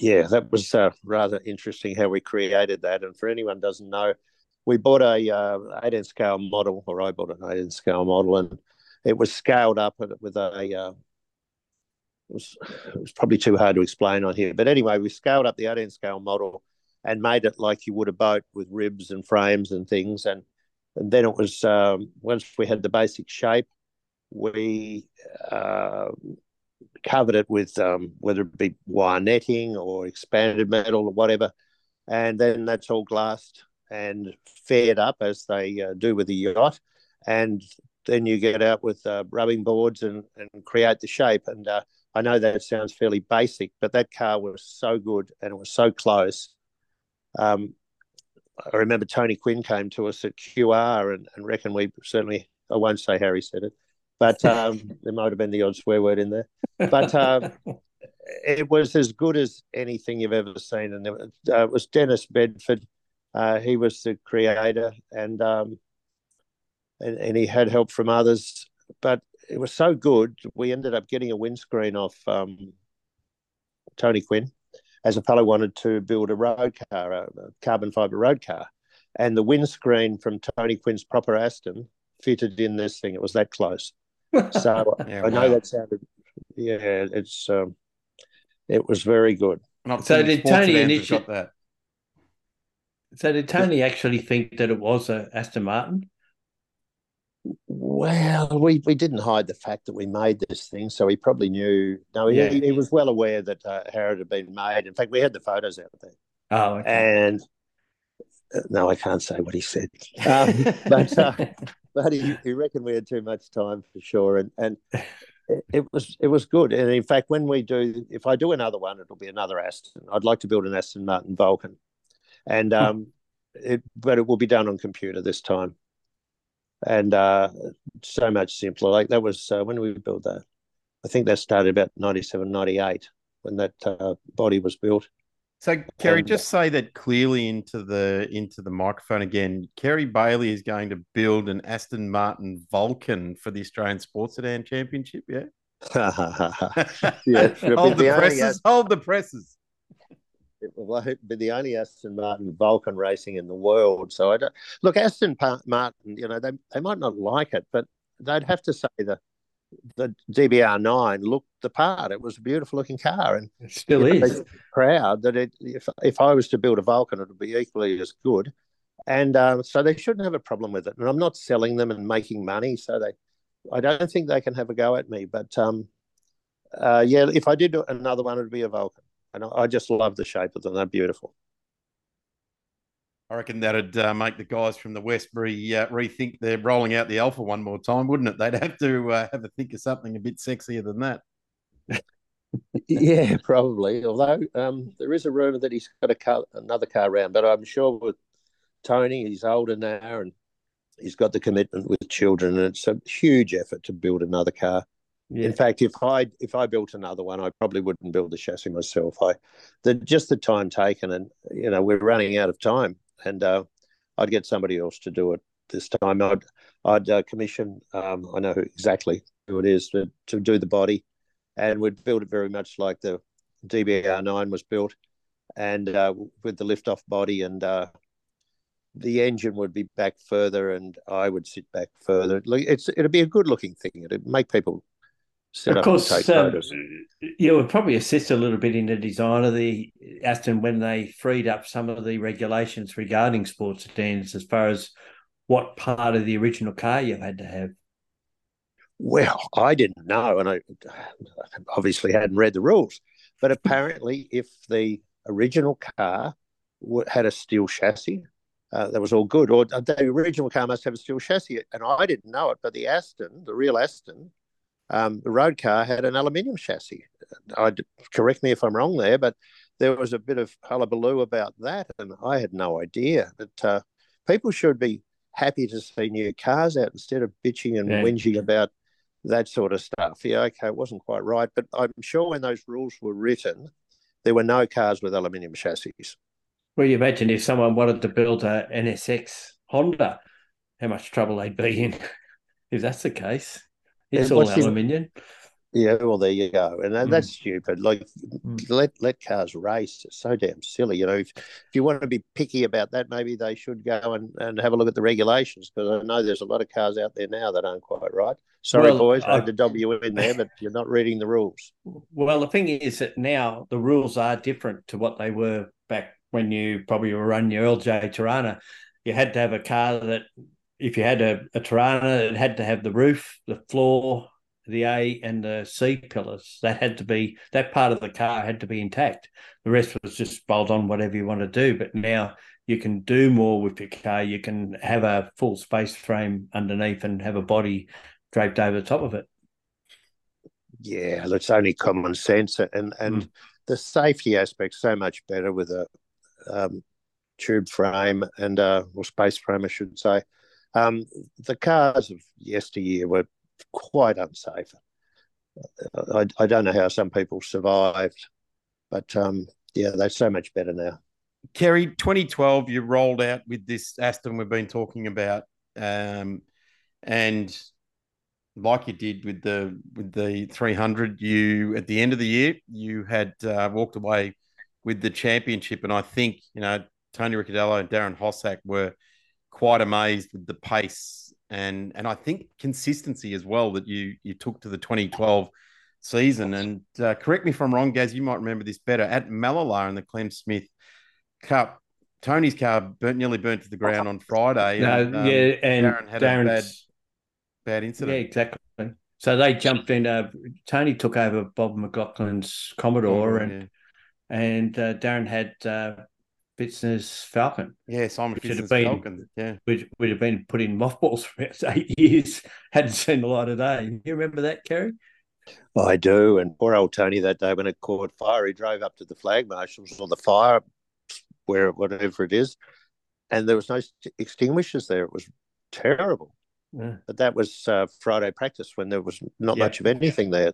yeah, that was uh, rather interesting how we created that. And for anyone doesn't know, we bought a uh, 18 scale model, or I bought an 18 scale model, and it was scaled up with a. Uh, it was, it was probably too hard to explain on here, but anyway, we scaled up the 18 scale model and made it like you would a boat with ribs and frames and things, and then it was um, once we had the basic shape, we uh, covered it with um, whether it be wire netting or expanded metal or whatever, and then that's all glassed and faired up as they uh, do with the yacht, and then you get out with uh, rubbing boards and, and create the shape. And uh, I know that sounds fairly basic, but that car was so good and it was so close. Um, I remember Tony Quinn came to us at QR and, and reckon we certainly, I won't say Harry said it, but um, <laughs> there might have been the odd swear word in there. But um, <laughs> it was as good as anything you've ever seen. And it, uh, it was Dennis Bedford. Uh, he was the creator and, um, and, and he had help from others. But it was so good, we ended up getting a windscreen off um, Tony Quinn as a fellow wanted to build a road car, a carbon fiber road car. And the windscreen from Tony Quinn's proper Aston fitted in this thing. It was that close. <laughs> So yeah, I know wow. that sounded, yeah, it's, um, it was very good. Not so did Tony initially that? So did Tony actually think that it was a Aston Martin? Well, we, we didn't hide the fact that we made this thing, so he probably knew. No, he, yeah. he, was well aware that uh, it had been made. In fact, we had the photos out there. Oh, okay. and uh, no, I can't say what he said, <laughs> um, but uh, but he, he reckoned we had too much time for sure, and and it, it was it was good. And in fact, when we do, if I do another one, it'll be another Aston. I'd like to build an Aston Martin Vulcan, and hmm. um, it but it will be done on computer this time and uh, so much simpler. Like that was uh, when we built that. I think that started about 97, 98 when that uh, body was built. So, Kerry, and, just say that clearly into the into the microphone again. Kerry Baily is going to build an Aston Martin Vulcan for the Australian Sports Sedan Championship. Yeah. <laughs> yeah, <laughs> hold the, the presses. Hold the presses will be the only Aston Martin Vulcan racing in the world. So I don't look Aston Martin. You know they they might not like it, but they'd have to say the the DBR nine looked the part. It was a beautiful looking car, and it still is know, proud that it. If if I was to build a Vulcan, it would be equally as good. And uh, so they shouldn't have a problem with it. And I'm not selling them and making money, so they I don't think they can have a go at me. But um, uh, yeah, if I did another one, it'd be a Vulcan, and I, I just love the shape of them. They're beautiful. I reckon that'd uh, make the guys from the Westbury uh, rethink they're rolling out the Alfa one more time, wouldn't it? They'd have to uh, have a think of something a bit sexier than that. <laughs> yeah, probably. Although um, there is a rumor that he's got a car, another car around, but I'm sure with Tony, he's older now and he's got the commitment with children, and it's a huge effort to build another car. Yeah. In fact, if I if I built another one, I probably wouldn't build the chassis myself. I, the just the time taken, and you know we're running out of time, and uh, I'd get somebody else to do it this time. I'd I'd uh, commission. Um, I know exactly who it is to, to do the body, and we'd build it very much like the DBR9 was built, and uh, with the lift off body and uh, the engine would be back further and I would sit back further. It's it'd be a good looking thing. It'd make people sit of course, um, you would probably assist a little bit in the design of the Aston when they freed up some of the regulations regarding sports sedans as far as what part of the original car you had to have. Well, I didn't know, and I obviously hadn't read the rules. But apparently, if the original car had a steel chassis, uh, that was all good. Or the original car must have a steel chassis, and I didn't know it. But the Aston, the real Aston, um, the road car had an aluminium chassis. I'd correct me if I'm wrong there, but there was a bit of hullabaloo about that, and I had no idea. But uh, people should be happy to see new cars out instead of bitching and yeah. whinging about that sort of stuff. Yeah, okay, it wasn't quite right, but I'm sure when those rules were written, there were no cars with aluminium chassis. Well, you imagine if someone wanted to build a NSX Honda, how much trouble they'd be in <laughs> if that's the case. It's all aluminium. Yeah, well, there you go, and that, mm. that's stupid. Like, mm. let let cars race. It's so damn silly. You know, if, if you want to be picky about that, maybe they should go and, and have a look at the regulations because I know there's a lot of cars out there now that aren't quite right. Sorry, well, boys, I had to you in there, but you're not reading the rules. Well, the thing is that now the rules are different to what they were back when you probably were running your LJ Torana, you had to have a car that if you had a, a Torana, it had to have the roof, the floor, the A and the C pillars. That had to be that part of the car had to be intact. The rest was just bolt on whatever you want to do. But now you can do more with your car. You can have a full space frame underneath and have a body draped over the top of it. Yeah, that's only common sense, and and mm. the safety aspect so much better with a um, tube frame and uh, or space frame, I should say. Um, the cars of yesteryear were quite unsafe. I, I don't know how some people survived, but um, yeah, they're so much better now. Kerry, 2012, you rolled out with this Aston we've been talking about, um, and like you did with the with the 300, you at the end of the year you had uh, walked away with the championship. And I think, you know, Tony Ricciardello and Darren Hossack were quite amazed with the pace and and I think consistency as well that you you took to the 2012 season. And uh, correct me if I'm wrong, Gaz, you might remember this better. At Mallala in the Clem Smith Cup, Tony's car burnt, nearly burnt to the ground on Friday. No, and, um, yeah, and Darren had Darren's, a bad, bad incident. Yeah, exactly. So they jumped in. Uh, Tony took over Bob McLaughlin's Commodore, oh, and yeah and uh, Darren had uh, Fitzner's Falcon. Yeah, Simon Fitzner's been, Falcon. Yeah, which would have been put in mothballs for about <laughs> eight years. Hadn't seen the light of day. You remember that, Kerry? I do. And poor old Tony that day when it caught fire, he drove up to the flag marshals or the fire, where whatever it is, and there was no extinguishers there. It was terrible. Yeah. But that was uh, Friday practice when there was not yeah. much of anything there.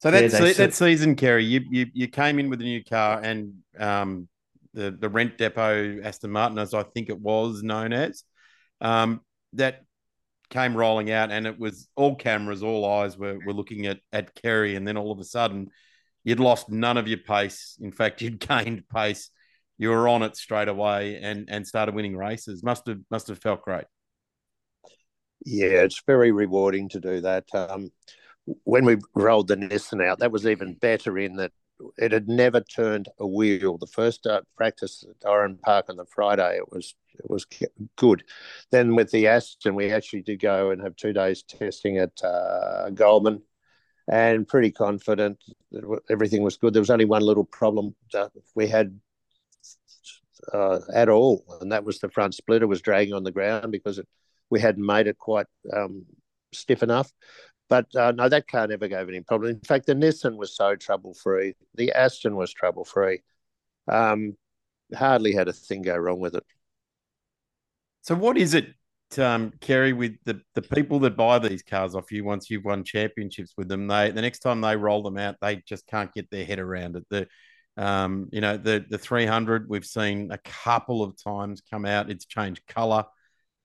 So that yeah, that season, Kerry, you, you you came in with a new car and um, the the rent depot Aston Martin, as I think it was known as, um, that came rolling out, and it was all cameras, all eyes were were looking at at Kerry, and then all of a sudden, you'd lost none of your pace. In fact, you'd <laughs> gained pace. You were on it straight away, and and started winning races. Must have must have felt great. Yeah, it's very rewarding to do that. Um, when we rolled the Nissan out, that was even better in that it had never turned a wheel. The first uh, practice at Oran Park on the Friday, it was it was good. Then with the Aston, we actually did go and have two days testing at uh, Goulburn, and pretty confident that everything was good. There was only one little problem that we had uh, at all, and that was the front splitter was dragging on the ground because it, we hadn't made it quite um, stiff enough. But uh, no, that car never gave any problem. In fact, the Nissan was so trouble free. The Aston was trouble free. Um, hardly had a thing go wrong with it. So, what is it, um, Kerry, with the, the people that buy these cars off you once you've won championships with them? They the next time they roll them out, they just can't get their head around it. The um, you know, the the 300 we've seen a couple of times come out. It's changed color,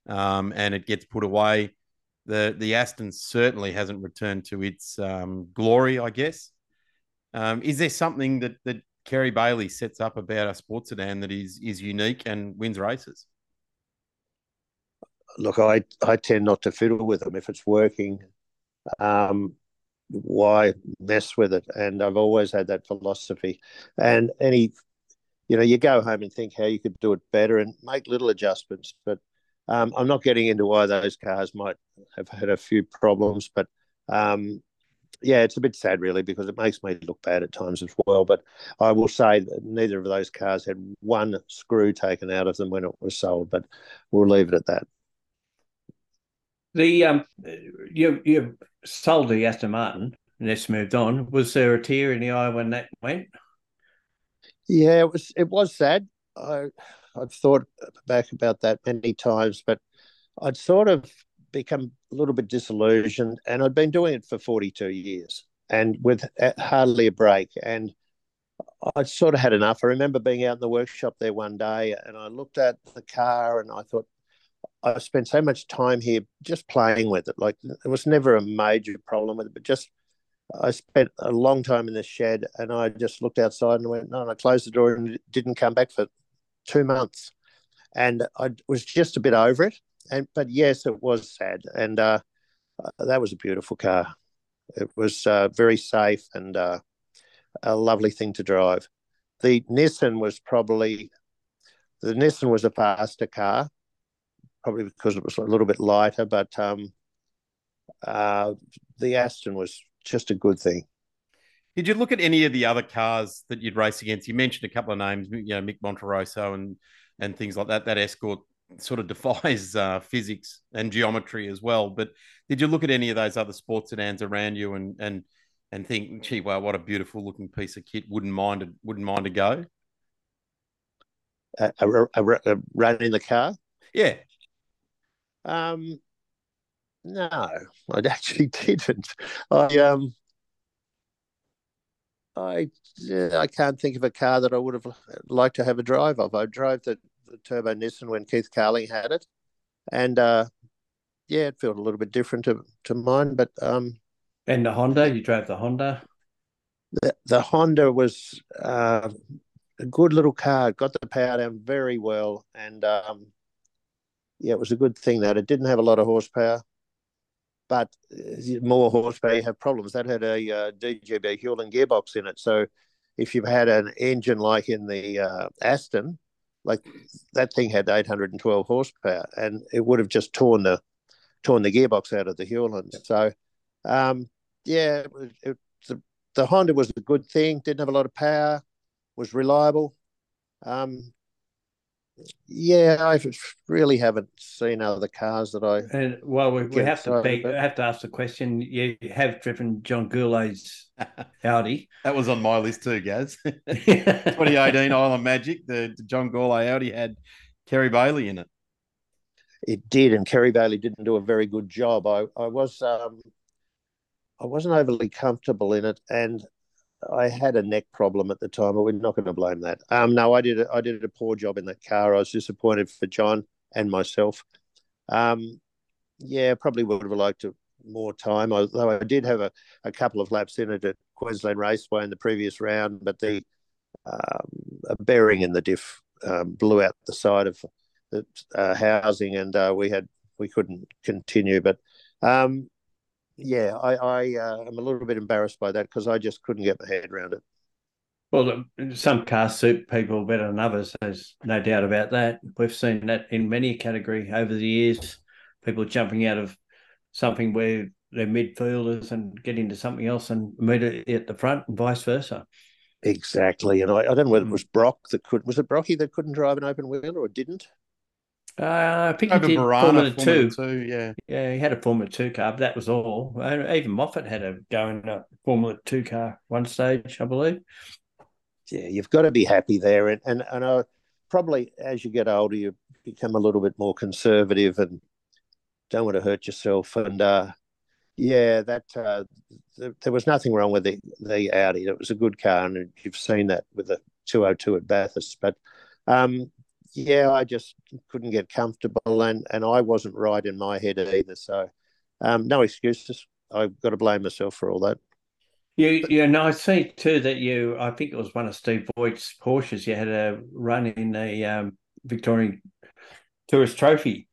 um, and it gets put away the the Aston certainly hasn't returned to its um, glory, I guess. Um, is there something that that Kerry Baily sets up about a sports sedan that is is unique and wins races? Look, I I tend not to fiddle with them if it's working. Um, why mess with it? And I've always had that philosophy. And any, you know, you go home and think how you could do it better and make little adjustments, but um, I'm not getting into why those cars might have had a few problems, but um, yeah, it's a bit sad really because it makes me look bad at times as well. But I will say that neither of those cars had one screw taken out of them when it was sold, but we'll leave it at that. The um, you you sold the Aston Martin and it's moved on. Was there a tear in the eye when that went? Yeah, it was. It was sad. I I've thought back about that many times, but I'd sort of become a little bit disillusioned, and I'd been doing it for 42 years and with hardly a break. And I'd sort of had enough. I remember being out in the workshop there one day, and I looked at the car, and I thought, I spent so much time here just playing with it. Like it was never a major problem with it, but just I spent a long time in the shed, and I just looked outside and went, no, and I closed the door and didn't come back for two months, and I was just a bit over it. And but yes, it was sad, and uh, uh, that was a beautiful car. It was uh, very safe and uh, a lovely thing to drive. The Nissan was probably the Nissan was a faster car, probably because it was a little bit lighter, but um, uh, the Aston was just a good thing. Did you look at any of the other cars that you'd race against? You mentioned a couple of names, you know, Mick Monterosso and and things like that. That Escort sort of <laughs> defies uh, physics and geometry as well. But did you look at any of those other sports sedans around you and and and think, gee, wow, what a beautiful looking piece of kit? Wouldn't mind it. Wouldn't mind to go. A, a, a, a run in the car. Yeah. Um. No, I <laughs> actually didn't. I um. I I can't think of a car that I would have liked to have a drive of. I drove the, the Turbo Nissan when Keith Carling had it, and uh, yeah, it felt a little bit different to, to mine. But um, and the Honda, you drove the Honda. The the Honda was uh, a good little car. Got the power down very well, and um, yeah, it was a good thing that it didn't have a lot of horsepower but uh, more horsepower have problems. That had a uh, DGB Hewland gearbox in it. So if you've had an engine like in the uh, Aston, like that thing had 812 horsepower, and it would have just torn the torn the gearbox out of the Hewland. So um, yeah, it, it, the, the Honda was a good thing. Didn't have a lot of power, was reliable. Um, yeah, I really haven't seen other cars that I. And well, we, we have to be, have to ask the question. You have driven John Goulet's <laughs> Audi. that was on my list too, Gaz. <laughs> <laughs> 2018 Island Magic. The, the John Goulet Audi had Kerry Baily in it. It did, and Kerry Baily didn't do a very good job. I I was um, I wasn't overly comfortable in it, and I had a neck problem at the time, but we're not going to blame that. Um, no, I did. A, I did a poor job in that car. I was disappointed for John and myself. Um, yeah, probably would have liked more time. Although I did have a, a couple of laps in it at Queensland Raceway in the previous round, but the um, bearing in the diff um, blew out the side of the uh, housing, and uh, we had we couldn't continue. But um, yeah, I, I uh, am a little bit embarrassed by that because I just couldn't get my head around it. Well, some cars suit people better than others. There's no doubt about that. We've seen that in many category over the years. People jumping out of something where they're midfielders and get into something else and immediately at the front and vice versa. Exactly. And I, I don't know whether it was Brock that could was it Brocky that couldn't drive an open wheel or didn't? Uh, I think Over he did Barana, Formula, Formula Two. Two, yeah. Yeah, he had a Formula Two car, but that was all. Uh, Even Moffat had a going a Formula Two car one stage, I believe. Yeah, you've got to be happy there. And and, and I probably as you get older you become a little bit more conservative and don't want to hurt yourself. And uh yeah, that uh, th- there was nothing wrong with the the Audi. It was a good car, and you've seen that with the 202 at Bathurst. But um, yeah, I just couldn't get comfortable, and and I wasn't right in my head either. So um, no excuses. I've got to blame myself for all that. You, you know, I see too that you. I think it was one of Steve Boyd's Porsches. You had a run in the um, Victorian Tourist Trophy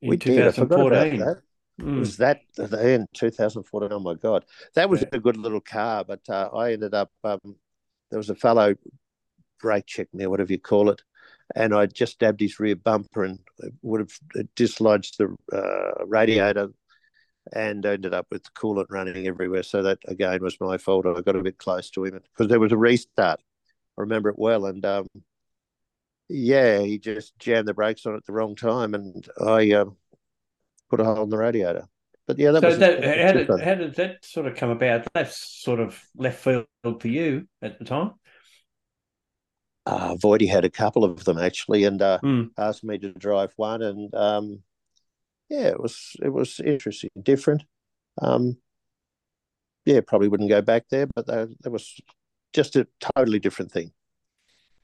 in we did. I about 2014. that. Mm. Was that in 2014? Oh my God, that was a good little car. But uh, I ended up. Um, there was a fellow brake check me, or whatever you call it, and I just dabbed his rear bumper and would have dislodged the uh, radiator, and ended up with the coolant running everywhere. So that again was my fault. I got a bit close to him because there was a restart. I remember it well, and um, yeah, he just jammed the brakes on at the wrong time, and I um, put a hole in the radiator. But yeah, that So was that, that how did how did that sort of come about? That's sort of left field for you at the time. Uh, Voidy had a couple of them actually, and uh, Mm. asked me to drive one, and um, yeah, it was it was interesting, different. Um, yeah, probably wouldn't go back there, but that, that was just a totally different thing.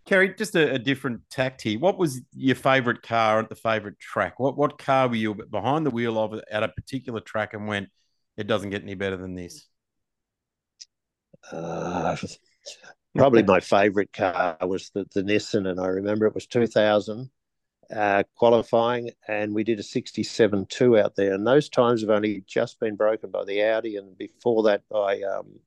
Kerry, just a, a different tact here. What was your favourite car at the favourite track? What what car were you behind the wheel of at a particular track and went, it doesn't get any better than this? Uh, probably my favourite car was the, the Nissan, and I remember it was 2000 uh, qualifying, and we did a 67 2 out there. And those times have only just been broken by the Audi, and before that by, um,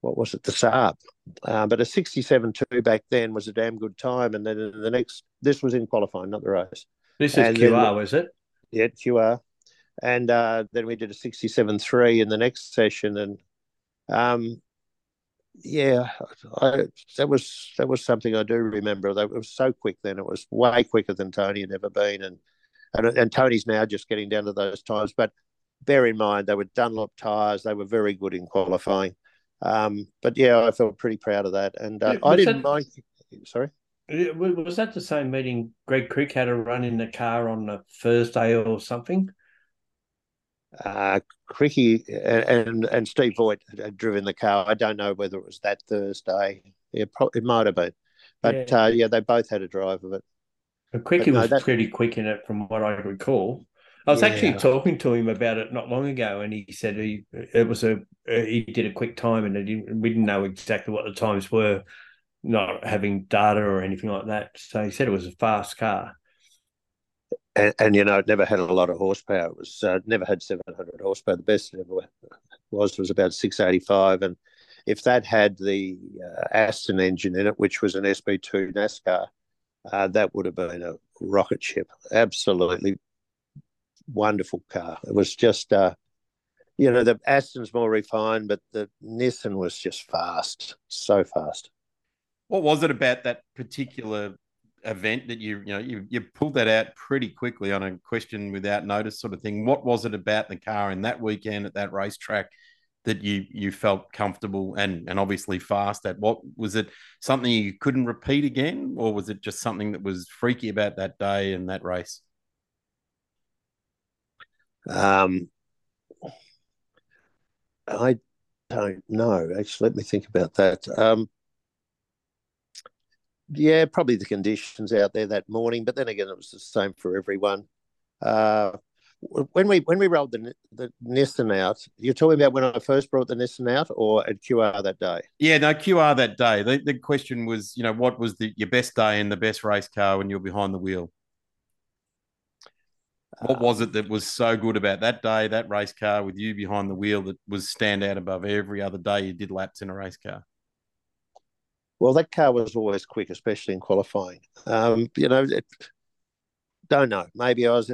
what was it, the Saab. Uh, but a 67 2 back then was a damn good time. And then the next, this was in qualifying, not the race. This is And then- QR, was it? Yeah, QR. And uh, then we did a 67 3 in the next session. And um, yeah, I, that was that was something I do remember. That it was so quick then. It was way quicker than Tony had ever been, and and, and Tony's now just getting down to those times. But bear in mind, they were Dunlop tires. They were very good in qualifying. Um, but yeah, I felt pretty proud of that, and uh, I didn't that- mind. Sorry. Was that the same meeting Greg Crick had a run in the car on a Thursday or something? Uh, Cricky and, and and Steve Voigt had driven the car. I don't know whether it was that Thursday. Yeah, pro- it might have been, but Yeah. yeah. Uh, yeah, they both had a drive of it. But Cricky But no, was that- pretty quick in it, from what I recall. I was actually talking to him about it not long ago, and he said he it was a he did a quick time, and it didn't, we didn't know exactly what the times were, not having data or anything like that. So he said it was a fast car. And, and you know, it never had a lot of horsepower. It was uh, never had seven hundred horsepower. The best it ever was was about six eighty five, and if that had the uh, Aston engine in it, which was an SB two NASCAR, uh, that would have been a rocket ship. Absolutely wonderful car. It was just, uh, you know, the Aston's more refined, but the Nissan was just fast, so fast. What was it about that particular event that you you know you, you pulled that out pretty quickly on a question without notice sort of thing? What was it about the car in that weekend at that racetrack that you you felt comfortable and and obviously fast at? What was it? Something you couldn't repeat again, or was it just something that was freaky about that day and that race? Um, I don't know. Actually, let me think about that. Um, yeah, probably the conditions out there that morning, but then again, it was the same for everyone. Uh, when we when we rolled the the Nissan out, you're talking about when I first brought the Nissan out, or at QR that day. Yeah, no QR that day. The, the question was, you know, what was the your best day and the best race car when you're behind the wheel? What was it that was so good about that day, that race car with you behind the wheel that was stand out above every other day you did laps in a race car? Well, that car was always quick, especially in qualifying. Um, you know, it, don't know. Maybe I was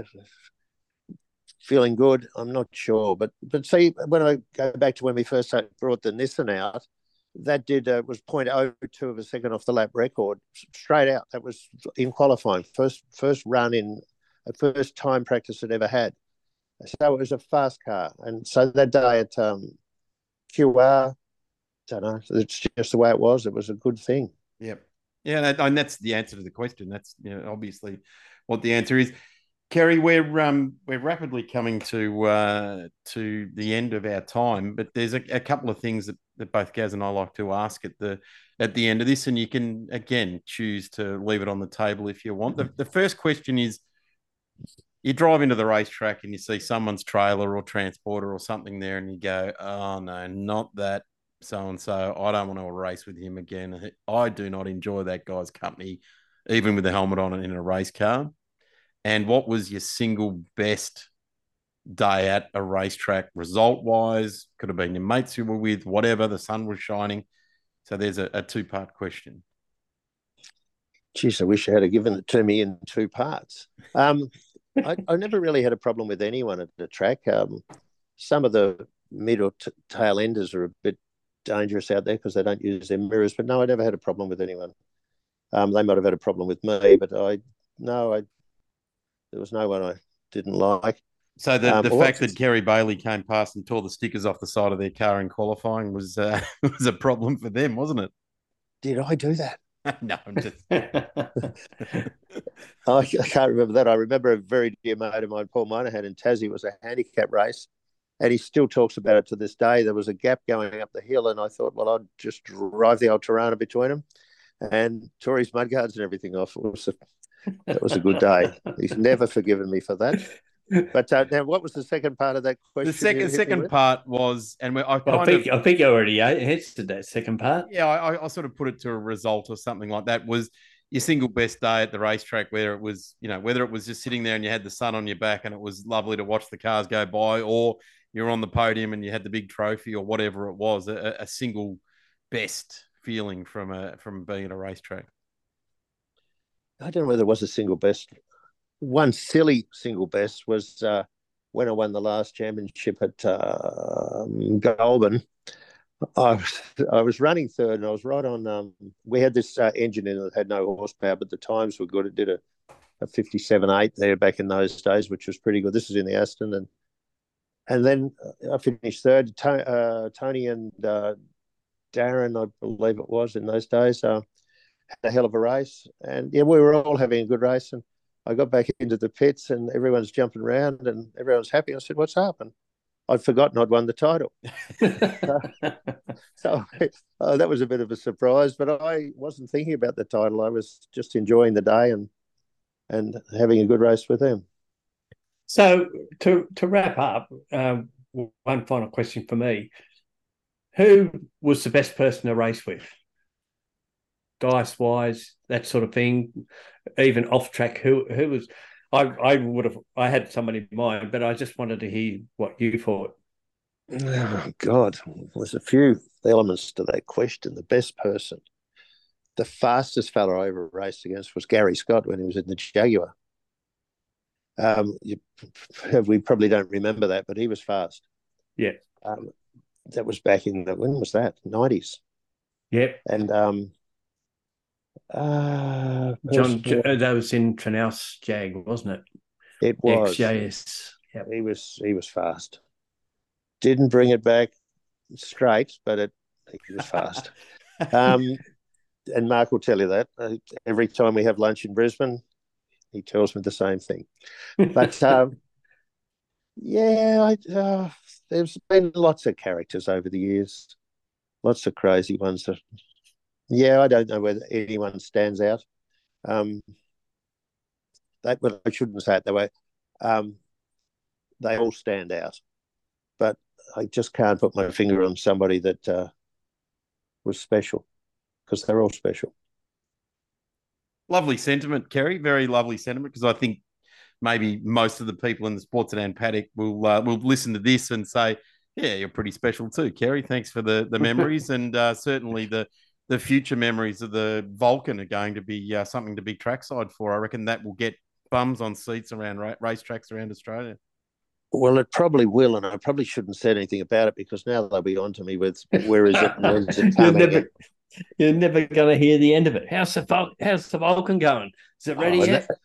feeling good. I'm not sure, but but see, when I go back to when we first brought the Nissan out, that did uh, was 0.02 of a second off the lap record straight out. That was in qualifying, first first run in a first time practice it ever had. So it was a fast car, and so that day at um, QR, don't know. It's just the way it was. It was a good thing. Yep. Yeah, and that's the answer to the question. That's you know obviously what the answer is. Kerry, we're um we're rapidly coming to uh, to the end of our time, but there's a, a, couple of things that, that both Gaz and I like to ask at the at the end of this, and you can again choose to leave it on the table if you want. The, the first question is you drive into the racetrack and you see someone's trailer or transporter or something there, and you go, "Oh no, not that so and so. I don't want to race with him again. I do not enjoy that guy's company, even with the helmet on and in a race car." And what was your single best day at a racetrack, result wise? Could have been your mates you were with, whatever. The sun was shining. So there's a, a two part question. Geez, I wish I had given it to me in two parts. Um, <laughs> I, I, never really had a problem with anyone at the track. Um, some of the middle t- tail enders are a bit dangerous out there because they don't use their mirrors. But no, I never had a problem with anyone. Um, they might have had a problem with me, but I no, I there was no one I didn't like. So the, um, the fact that Kerry Baily came past and tore the stickers off the side of their car in qualifying was uh, <laughs> was a problem for them, wasn't it? Did I do that? <laughs> no, I'm just. <laughs> I, can't remember that. I remember a very dear mate of mine, Paul Monahan, in Tassie was a handicap race, and he still talks about it to this day. There was a gap going up the hill, and I thought, well, I'd just drive the old Torana between them, and tore his mudguards and everything off. It was a, that was a good day. He's never forgiven me for that. But uh, now, what was the second part of that question? The second second part was, and we, I, well, I think of, I think you already answered that second part. Yeah, I, I sort of put it to a result or something like that. Was your single best day at the racetrack, whether it was, you know, whether it was just sitting there and you had the sun on your back and it was lovely to watch the cars go by, or you're on the podium and you had the big trophy or whatever it was, a, a single best feeling from a from being at a racetrack. I don't know whether it was a single best. One silly single best was uh, when I won the last championship at uh, Goulburn. I was, I was running third and I was right on. Um, we had this uh, engine in it that had no horsepower, but the times were good. It did a, a 57 8 there back in those days, which was pretty good. This is in the Aston. And and then I finished third. Uh, Tony and uh, Darren, I believe it was in those days. Uh, had a hell of a race, and yeah, we were all having a good race. And I got back into the pits, and everyone's jumping around, and everyone's happy. I said, "What's happened?" I'd forgotten I'd won the title. <laughs> <laughs> so uh, that was a bit of a surprise, but I wasn't thinking about the title. I was just enjoying the day and and having a good race with them. So to to wrap up, um, one final question for me: Who was the best person to race with? dice wise, that sort of thing, even off track. Who who was? I I would have. I had somebody in mind, but I just wanted to hear what you thought. Oh God, there's a few elements to that question. The best person, the fastest fellow I ever raced against was Gary Scott when he was in the Jaguar. Um, you, <laughs> we probably don't remember that, but he was fast. Yeah. Um, that was back in the when was that? Nineties. Yep. And um, uh, John, uh, that was in Trinaus Jag, wasn't it? It was. XJS. Yep. He was he was fast. Didn't bring it back straight, but it he was fast. <laughs> um, and Mark will tell you that uh, every time we have lunch in Brisbane, he tells me the same thing. <laughs> But um, yeah, I, uh, there's been lots of characters over the years, lots of crazy ones that yeah, I don't know whether anyone stands out. Um, they, well, I shouldn't say it that way. Um, they all stand out, but I just can't put my finger on somebody that uh, was special because they're all special. Lovely sentiment, Kerry. Very lovely sentiment because I think maybe most of the people in the sports sedan paddock will uh, will listen to this and say, "Yeah, you're pretty special too, Kerry. Thanks for the the memories <laughs> and uh, certainly the." The future memories of the Vulcan are going to be uh, something to be trackside for. I reckon that will get bums on seats around ra- racetracks around Australia. Well, it probably will, and I probably shouldn't say anything about it because now they'll be on to me with where is it? Where's it you're <laughs> coming? never, you're never going to hear the end of it. How's the Vul- how's the Vulcan going? Is it ready Oh, and, yet? that-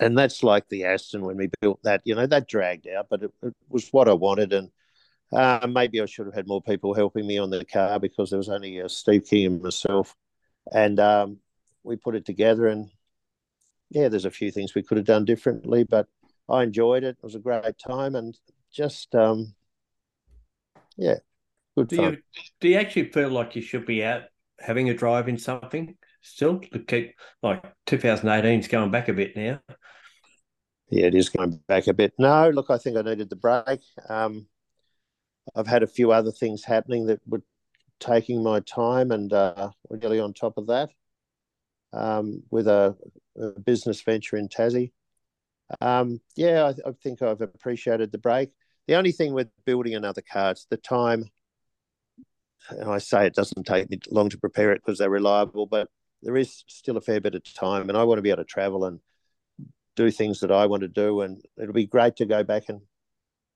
and that's like the Aston when we built that. You know, that dragged out, but it, it was what I wanted, and uh, maybe I should have had more people helping me on the car because there was only uh, Steve King and myself, and um, we put it together. And yeah, there's a few things we could have done differently, but I enjoyed it. It was a great time, and just um, yeah, good Do fun. you do you actually feel like you should be out having a drive in something still to keep like 2018 is going back a bit now? Yeah, it is going back a bit. No, look, I think I needed the break. Um, I've had a few other things happening that were taking my time, and uh, really on top of that um, with a, a business venture in Tassie. Um, yeah, I, I think I've appreciated the break. The only thing with building another car, it's the time. And I say it doesn't take me long to prepare it because they're reliable, but there is still a fair bit of time, and I want to be able to travel and do things that I want to do. And it'll be great to go back and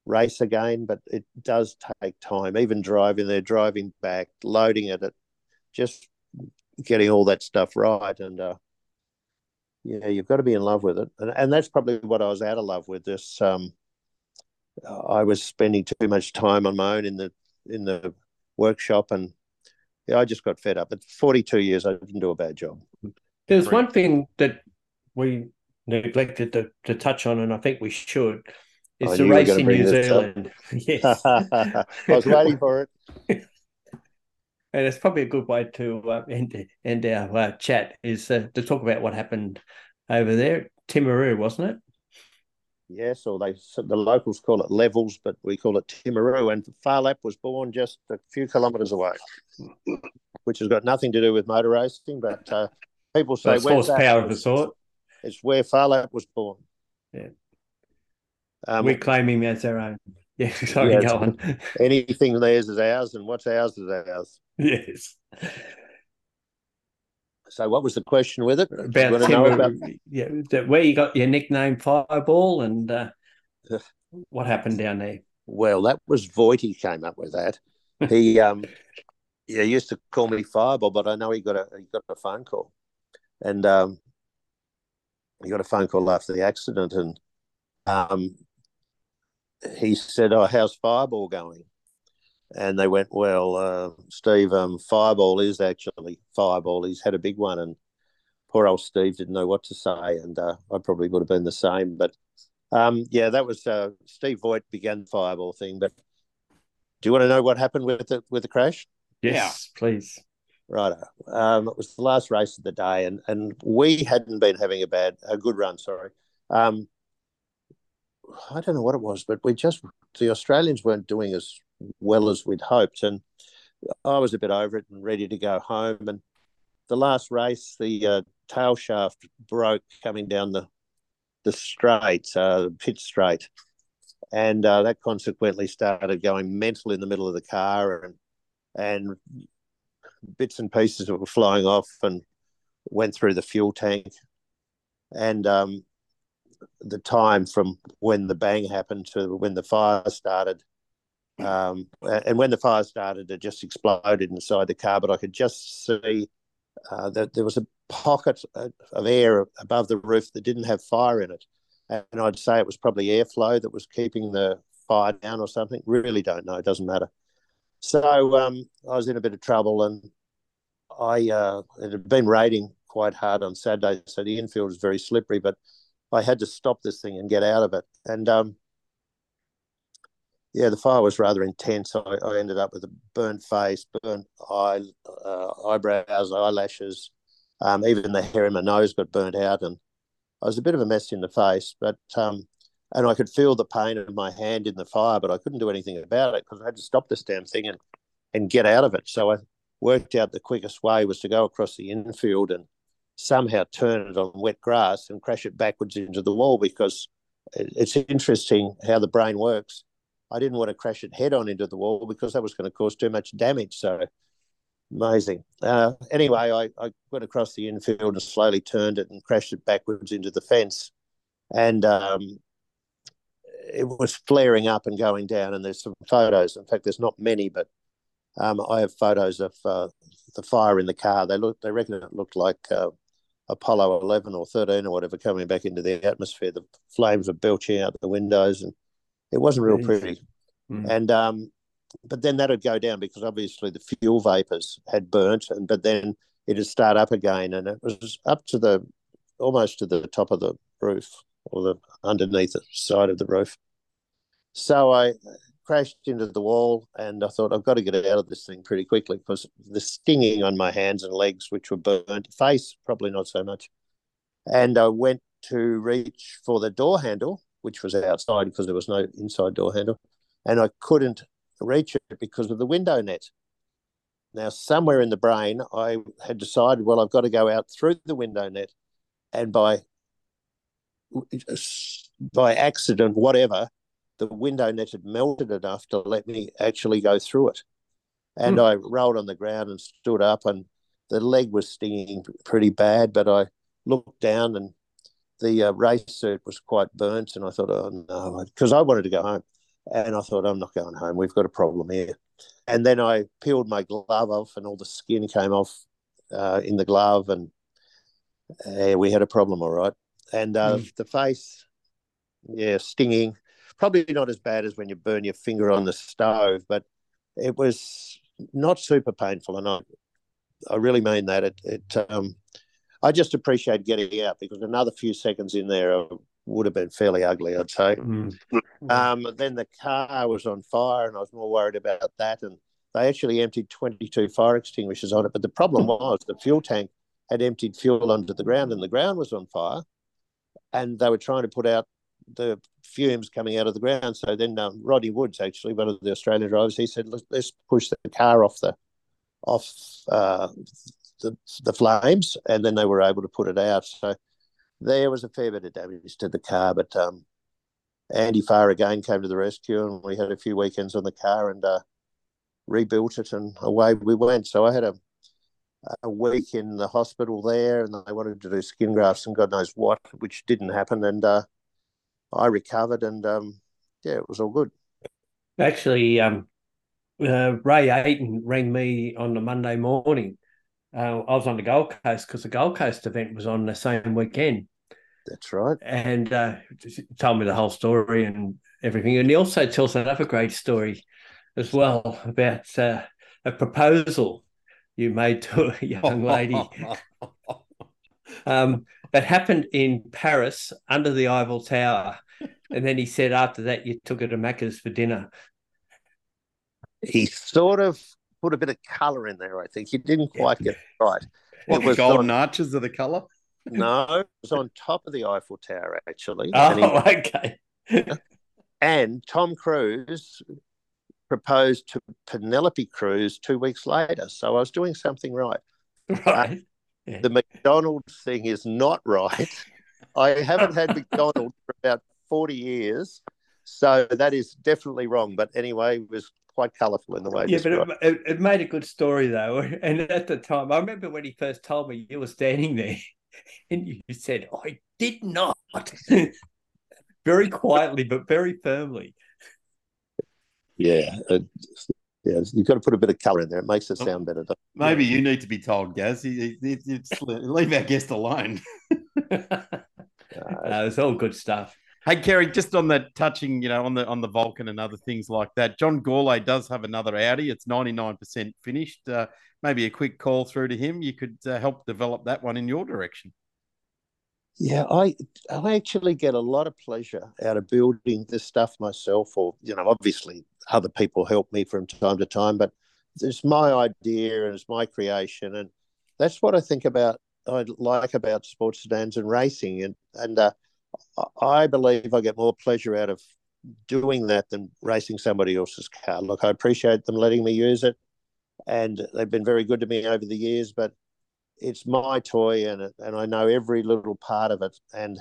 race again, but it does take time. Even driving there, driving back, loading it, just getting all that stuff right. And uh, yeah, you've got to be in love with it, and and that's probably what I was out of love with. This, um, I was spending too much time on my own in the in the workshop, and yeah, I just got fed up. At 42 years, I didn't do a bad job. There's Great. one thing that we neglected to, to touch on, and I think we should. I Is knew the race in New. Zealand. <laughs> <laughs> yes. I was waiting for it. <laughs> And it's probably a good way to uh, end end our uh, chat is uh, to talk about what happened over there, Timaru, wasn't it? Yes, or they the locals call it levels, but we call it Timaru. And Phar Lap was born just a few kilometres away, which has got nothing to do with motor racing. But uh, people So say that? horsepower of a sort. It's where Phar Lap was born. Yeah. Um, we claim him as our own. <laughs> Yeah, sorry, Yeah, go on. anything theirs is ours, and what's ours is ours. <laughs> yes. So, what was the question with it? About, about- yeah, where you got your nickname Fireball and uh, <sighs> what happened down there. Well, that was Voighty came up with that. He <laughs> um yeah, he used to call me Fireball, but I know he got a he got a phone call. And um he got a phone call after the accident and um he said, Oh, how's Fireball going? And they went, Well, uh, Steve, um, Fireball is actually Fireball. He's had a big one and poor old Steve didn't know what to say, and uh, I probably would have been the same. But um, yeah, that was uh, Steve Voigt began the Fireball thing. But do you want to know what happened with the with the crash? Yes, please. Right. Um, it was the last race of the day, and and we hadn't been having a bad a good run. Sorry. Um, I don't know what it was, but we just the Australians weren't doing as well as we'd hoped, and I was a bit over it and ready to go home. And the last race, the uh, tail shaft broke coming down the the straight, uh, pit straight, and uh, that consequently started going mental in the middle of the car, and and bits and pieces were flying off and went through the fuel tank, and um, the time from when the bang happened to when the fire started. Um, and when the fire started, it just exploded inside the car. But I could just see uh, that there was a pocket of air above the roof that didn't have fire in it. And I'd say it was probably airflow that was keeping the fire down or something. Really don't know. It doesn't matter. So um, I was in a bit of trouble, and I uh, it had been raining quite hard on Saturday, so the infield was very slippery. But I had to stop this thing and get out of it. And um, yeah, the fire was rather intense. I, I ended up with a burnt face, burnt eye, uh, eyebrows, eyelashes. Um, even the hair in my nose got burnt out, and I was a bit of a mess in the face. But um, and I could feel the pain of my hand in the fire, but I couldn't do anything about it because I had to stop this damn thing and and get out of it. So I worked out the quickest way was to go across the infield and somehow turn it on wet grass and crash it backwards into the wall because it's interesting how the brain works. I didn't want to crash it head on into the wall because that was going to cause too much damage. So amazing. Uh, anyway, I, I went across the infield and slowly turned it and crashed it backwards into the fence. And um, it was flaring up and going down. And there's some photos. In fact, there's not many, but um, I have photos of uh, the fire in the car. They look, they reckon it looked like uh, Apollo 11 or 13 or whatever coming back into the atmosphere. The flames were belching out the windows, and it wasn't real pretty. Mm. And um, but then that would go down because obviously the fuel vapors had burnt, and but then it'd start up again, and it was up to the almost to the top of the roof or the underneath the side of the roof. So I crashed into the wall and I thought I've got to get out of this thing pretty quickly because the stinging on my hands and legs, which were burnt, face probably not so much. And I went to reach for the door handle, which was outside because there was no inside door handle, and I couldn't reach it because of the window net. Now, somewhere in the brain, I had decided, well, I've got to go out through the window net, and by by accident, whatever, the window net had melted enough to let me actually go through it. And mm. I rolled on the ground and stood up, and the leg was stinging pretty bad. But I looked down, and the uh, race suit was quite burnt. And I thought, oh no, because I wanted to go home. And I thought, I'm not going home. We've got a problem here. And then I peeled my glove off, and all the skin came off uh, in the glove, and uh, we had a problem, all right. And uh, mm. the face, yeah, stinging probably not as bad as when you burn your finger on the stove, but it was not super painful. And I, I really mean that. It, it um, I just appreciate getting out because another few seconds in there would have been fairly ugly, I'd say. Mm. Um, then the car was on fire, and I was more worried about that. And they actually emptied 22 fire extinguishers on it. But the problem was the fuel tank had emptied fuel onto the ground, and the ground was on fire. And they were trying to put out the fumes coming out of the ground. So then um, Rodney Woods, actually one of the Australian drivers, he said, "Let's push the car off the off uh, the the flames," and then they were able to put it out. So there was a fair bit of damage to the car, but um, Andy Farr again came to the rescue, and we had a few weekends on the car and uh, rebuilt it, and away we went. So I had a a week in the hospital there, and they wanted to do skin grafts and God knows what, which didn't happen. And uh, I recovered, and um, yeah, it was all good. Actually, um, uh, Ray Ayton rang me on the Monday morning. Uh, I was on the Gold Coast because the Gold Coast event was on the same weekend. That's right. And uh, told me the whole story and everything. And he also tells another great story as well about uh, a proposal you made to a <laughs> young lady. <laughs> um, that happened in Paris under the Eiffel Tower. and then he said after that, you took her to Macca's for dinner. He sort of put a bit of colour in there, I think. He didn't quite yeah. get it right. <laughs> What, it was golden on, arches of the colour? <laughs> no, it was on top of the Eiffel Tower, actually. Oh, he, <laughs> okay. and Tom Cruise proposed to Penelope Cruz two weeks later. So I was doing something right. Right. Uh, yeah. The McDonald's thing is not right. I haven't had McDonald's for about 40 years. So that is definitely wrong. But anyway, it was quite colourful in the way. Yeah, but it, it, made a good story though. <laughs> And at the time, I remember when he first told me you were standing there, <laughs> and you said, "I did not," <laughs> very quietly but very firmly. Yeah, yeah, you've got to put a bit of colour in there. It makes it sound better. Maybe you need to be told, Gaz. You, you, you leave our guest alone. no, it's all good stuff. Hey, Kerry, just on that touching, you know, on the on the Vulcan and other things like that. John Gourlay does have another Audi. It's ninety nine percent finished. Uh, maybe a quick call through to him. You could uh, help develop that one in your direction. Yeah, I I actually get a lot of pleasure out of building this stuff myself, or you know, obviously other people help me from time to time, but it's my idea and it's my creation, and that's what I think about. I like about sports sedans and racing, and and uh, I believe I get more pleasure out of doing that than racing somebody else's car. Look, I appreciate them letting me use it, and they've been very good to me over the years, but it's my toy and and I know every little part of it and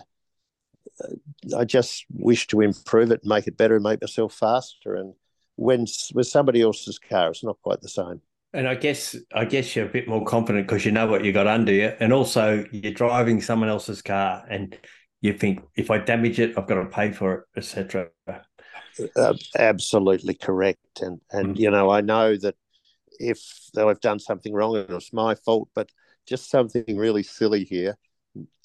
uh, I just wish to improve it, make it better, and make myself faster. And when with somebody else's car, it's not quite the same. And I guess I guess you're a bit more confident because you know what you got under you, and also you're driving someone else's car, and you think if I damage it, I've got to pay for it, etc. Uh, absolutely correct, and and mm-hmm. you know I know that if though I've done something wrong and it's my fault, but just something really silly here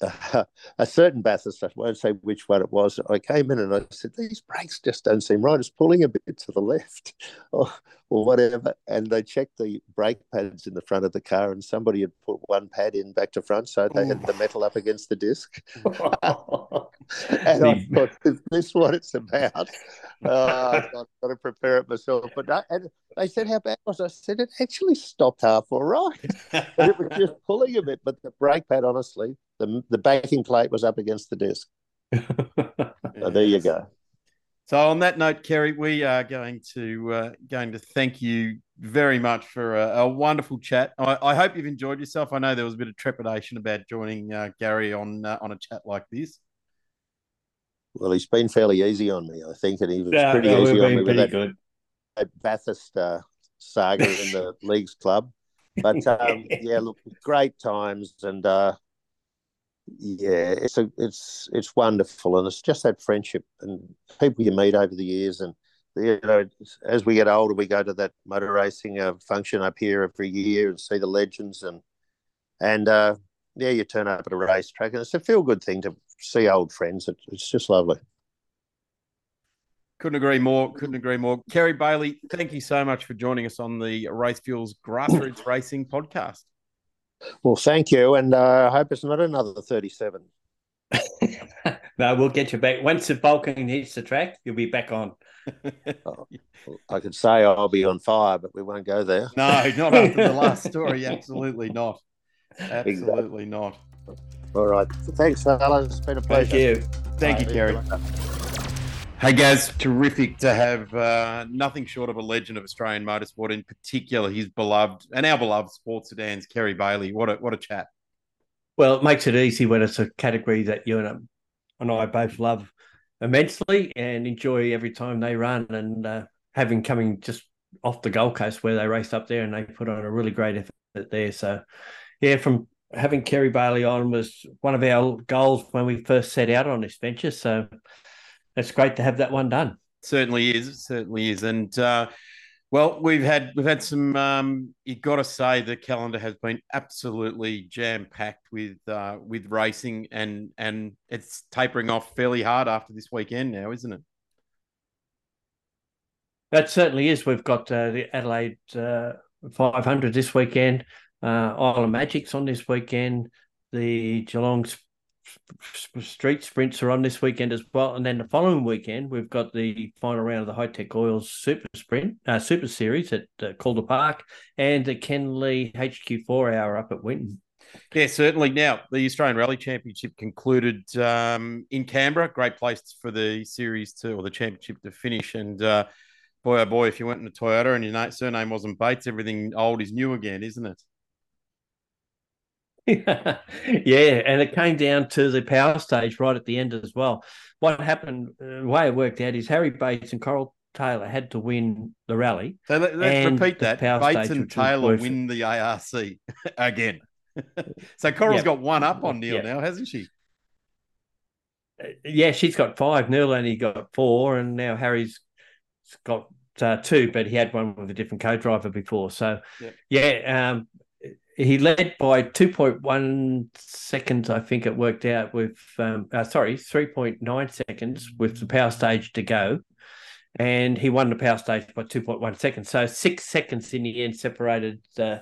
uh, <laughs> a certain Bathurst, I won't say which one it was. I came in and I said, These brakes just don't seem right. It's pulling a bit to the left <laughs> or, or whatever. And they checked the brake pads in the front of the car, and somebody had put one pad in back to front. So they had the metal up against the disc. <laughs> <laughs> and I thought, Is this what it's about? <laughs> Uh, I've got, got to prepare it myself. But I, and they said, How bad was it? I said, It actually stopped half all right. But it was just pulling a bit. But the brake pad, honestly, the the backing plate was up against the disc. so there you go. So on that note, Kerry, we are going to uh, going to thank you very much for a, a wonderful chat. I, I, hope you've enjoyed yourself. I know there was a bit of trepidation about joining uh, Gary on uh, on a chat like this. Well, he's been fairly easy on me, I think, and he was yeah, pretty easy on me with that, good. that Bathurst uh, saga in the <laughs> leagues club. But um, <laughs> yeah, look, great times, and uh, yeah, it's a, it's it's wonderful, and it's just that friendship and people you meet over the years, and you know, as we get older, we go to that motor racing uh, function up here every year and see the legends, and and uh, yeah, you turn up at a racetrack, and it's a feel good thing to see old friends. It, it's just lovely. Couldn't agree more. Couldn't agree more. Kerry Baily, thank you so much for joining us on the Race Fuels Grassroots Racing podcast. Well, thank you, and uh, I hope it's not another thirty-seven. <laughs> no, we'll get you back once the Vulcan hits the track. You'll be back on. oh, <laughs> I could say I'll be on fire, but we won't go there. No, not after the last story. Absolutely not. Absolutely exactly. not. All right. Thanks, fellas. It's been a pleasure. Thank you. Thank you, Kerry. Hey guys, terrific to have uh, nothing short of a legend of Australian motorsport, in particular his beloved and our beloved sports sedans, Kerry Baily. What a what a chat! Well, it makes it easy when it's a category that you and, and I both love immensely and enjoy every time they run. And uh, having coming just off the Gold Coast where they raced up there and they put on a really great effort there. So, yeah, from having Kerry Baily on was one of our goals when we first set out on this venture. So it's great to have that one done. Certainly is. Certainly is. And uh, well, we've had we've had some. Um, you got to say the calendar has been absolutely jam packed with uh, with racing, and and it's tapering off fairly hard after this weekend now, isn't it? That certainly is. We've got uh, the Adelaide uh, 500 this weekend. Uh, Island Magic's on this weekend. The Geelong street sprints are on this weekend as well, and then the following weekend we've got the final round of the Hi-Tech Oils Super Sprint, uh, Super Series at uh, Calder Park, and the Ken Lee HQ4 Hour up at Winton. Yeah, certainly. Now the Australian Rally Championship concluded um, in Canberra. Great place for the series to or the championship to finish. And uh, boy, oh boy, if you went in a Toyota and your surname wasn't Bates, everything old is new again, isn't it? <laughs> yeah, and it came down to the power stage right at the end as well. What happened, uh, the way it worked out is Harry Bates and Coral Taylor had to win the rally. So let, us repeat that. Bates and Taylor win the ARC <laughs> again. <laughs> so Coral's yep. got one up on Neil yep. now, hasn't she? Uh, yeah, she's got five. Neil only got four, and now Harry's got uh, two, but he had one with a different co-driver before. So, yep. yeah, um, he led by 2.1 seconds, I think it worked out with, um, uh, sorry, 3.9 seconds with the power stage to go. And he won the power stage by 2.1 seconds. So six seconds in the end separated uh,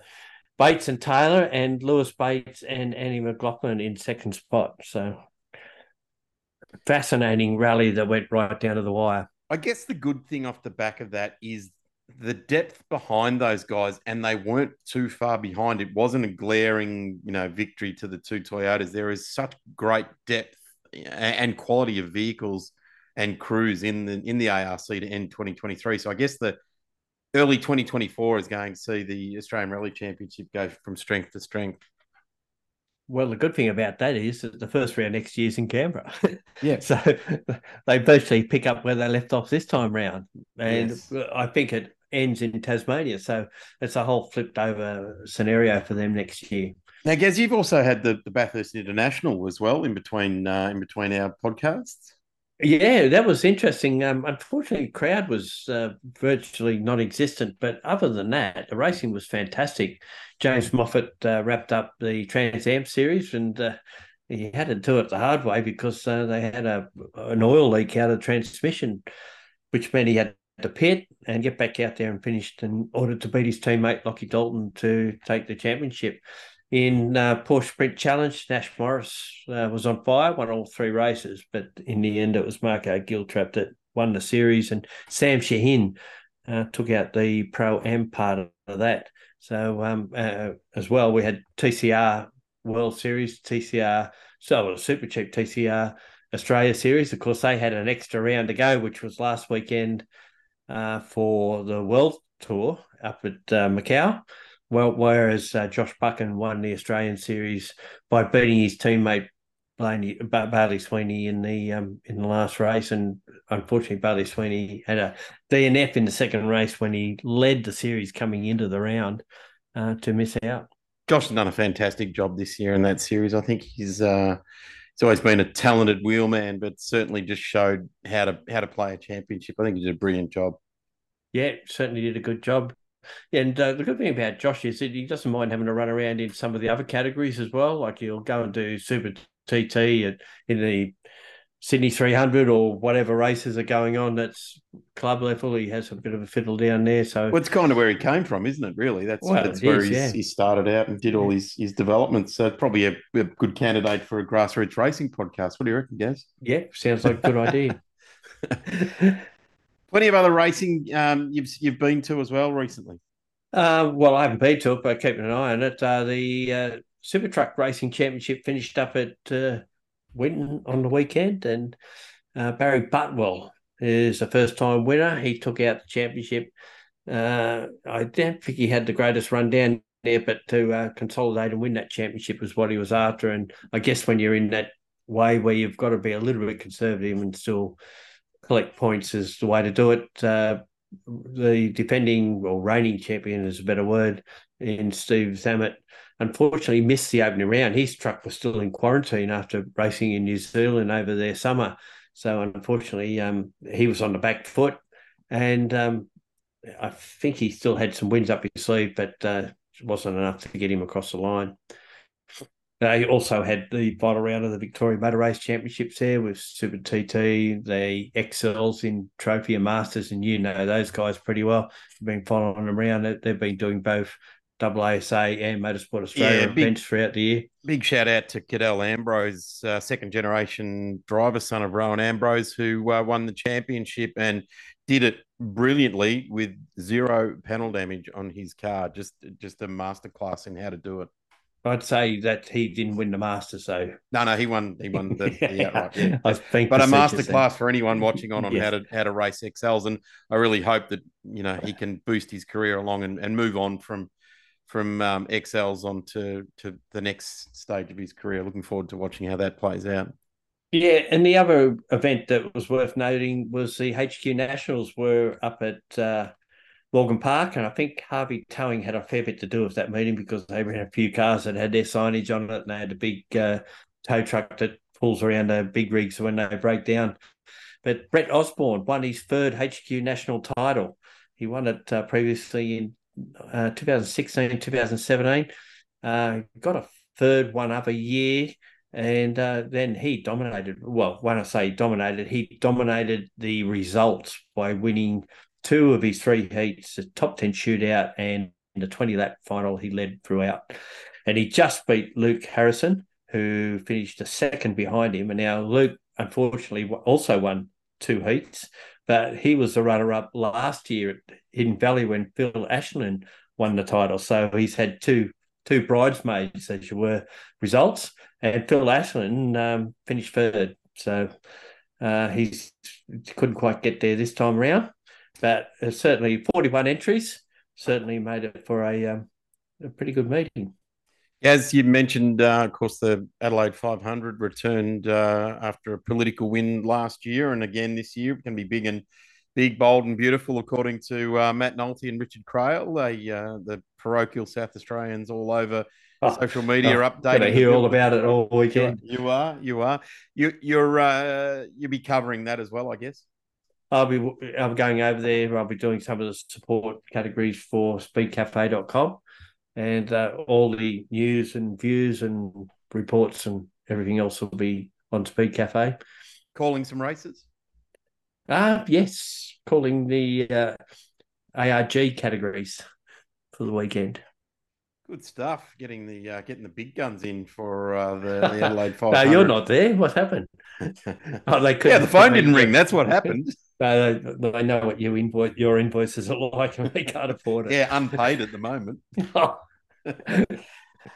Bates and Taylor and Lewis Bates and Annie McLaughlin in second spot. So fascinating rally that went right down to the wire. I guess the good thing off the back of that is the depth behind those guys, and they weren't too far behind. It wasn't a glaring, you know, victory to the two Toyotas. There is such great depth and quality of vehicles and crews in the in the ARC to end 2023. So I guess the early 2024 is going to see the Australian Rally Championship go from strength to strength. Well, the good thing about that is that the first round next year is in Canberra. <laughs> Yeah. so they virtually pick up where they left off this time round. And Yes. I think it ends in Tasmania. So it's a whole flipped over scenario for them next year. Now, Gaz, you've also had the, the Bathurst International as well in between uh, in between our podcasts. Yeah, that was interesting. Um, unfortunately, crowd was uh, virtually non-existent, but other than that, the racing was fantastic. James Moffat uh, wrapped up the Trans Am series, and uh, he had to do it the hard way because uh, they had a an oil leak out of transmission, which meant he had to pit and get back out there and finished in order to beat his teammate Lockie Dalton to take the championship. In uh, Porsche Sprint Challenge, Nash Morris uh, was on fire, won all three races, but in the end, it was Marco Giltrap that won the series, and Sam Shahin uh, took out the Pro Am part of that. So, um, uh, as well, we had TCR World Series, TCR, so a Super Cheap TCR Australia Series. Of course, they had an extra round to go, which was last weekend uh, for the World Tour up at uh, Macau. Well, whereas uh, Josh Buchan won the Australian series by beating his teammate Blaney, Ba- Bailey Sweeny in the um, in the last race, and unfortunately, Bailey Sweeny had a DNF in the second race when he led the series coming into the round uh, to miss out. Josh has done a fantastic job this year in that series. I think he's uh, he's always been a talented wheelman, but certainly just showed how to how to play a championship. I think he did a brilliant job. Yeah, certainly did a good job. And uh, the good thing about Josh is that he doesn't mind having to run around in some of the other categories as well. Like he'll go and do Super TT at, in the Sydney 300 or whatever races are going on. That's club level. He has a bit of a fiddle down there. So Well, it's kind of where he came from, isn't it? Really, that's Well, that's where is, he's, yeah. he started out and did all his his development. So it's probably a, a good candidate for a grassroots racing podcast. What do you reckon, Gaz? yeah, sounds like a good idea. <laughs> Plenty of other racing um, you've you've been to as well recently. Uh, well, I haven't been to it, but keeping an eye on it. Uh, the uh, Super Truck Racing Championship finished up at Winton on the weekend, and uh, Barry Butwell is the first time winner. He took out the championship. Uh, I don't think he had the greatest run down there, but to uh, consolidate and win that championship was what he was after. And I guess when you're in that way where you've got to be a little bit conservative and still collect points is the way to do it. Uh, the defending or reigning champion is a better word in Steve Zammit. Unfortunately, missed the opening round. His truck was still in quarantine after racing in New Zealand over their summer. So unfortunately, um, he was on the back foot, and um, I think he still had some wins up his sleeve, but uh, wasn't enough to get him across the line. They also had the final round of the Victoria Motor Race Championships there with Super TT, the XLs in Trophy and Masters, and you know those guys pretty well. You've been following them around. They've been doing both ASA and Motorsport Australia Yeah, big- events throughout the year. Big shout out to Cadell Ambrose, uh, second generation driver, son of Rowan Ambrose, who uh, won the championship and did it brilliantly with zero panel damage on his car. Just just a masterclass in how to do it. I'd say that he didn't win the master, so No, no, he won. He won the, the outright. Yeah. I think But a masterclass for anyone watching on on Yes. how to how to race XLs, and I really hope that you know he can boost his career along and, and move on from from um, XLs on to, to the next stage of his career. Looking forward to watching how that plays out. Yeah, and the other event that was worth noting was the HQ Nationals were up at uh, Morgan Park, and I think Harvey Towing had a fair bit to do with that meeting because they ran a few cars that had their signage on it, and they had a big uh, tow truck that pulls around the big rigs when they break down. But Brett Osborne won his third HQ national title. He won it uh, previously in uh, 2016, 2017. Uh, got a third one up a year, and uh, then he dominated. Well, when I say dominated, he dominated the results by winning two of his three heats, the top 10 shootout and the 20 lap final. He led throughout. And he just beat Luke Harrison, who finished a second behind him. And now Luke, unfortunately, also won two heats, but he was the runner up last year at Hidden Valley when Phil Ashland won the title. So he's had two two bridesmaids, as you were, results. And Phil Ashland um, finished third. So uh, he's couldn't quite get there this time around. But uh, certainly 41 entries, certainly made it for a, um, a pretty good meeting. As you mentioned, uh, of course, the Adelaide 500 returned uh, after a political win last year, and again this year. It can be big and big, bold, and beautiful, according to uh, Matt Nolte and Richard Craill, they, uh, the parochial South Australians all over oh, social media oh, updating. I hear all about it all weekend. You are, you are, you you're uh, you'll be covering that as well, I guess. I'll be I'll be going over there. I'll be doing some of the support categories for speedcafe.com and uh, all the news and views and reports and everything else will be on Speed Cafe. Calling some races? Ah, yes. Calling the uh, ARG categories for the weekend. Good stuff. Getting the uh, getting the big guns in for uh, the, <laughs> the Adelaide Five. no, you're not there. What happened? <laughs> oh, they yeah, the phone didn't ring. That's what <laughs> happened. Uh, they know what you invoice your invoices are like, and they can't afford it. Yeah, unpaid at the moment.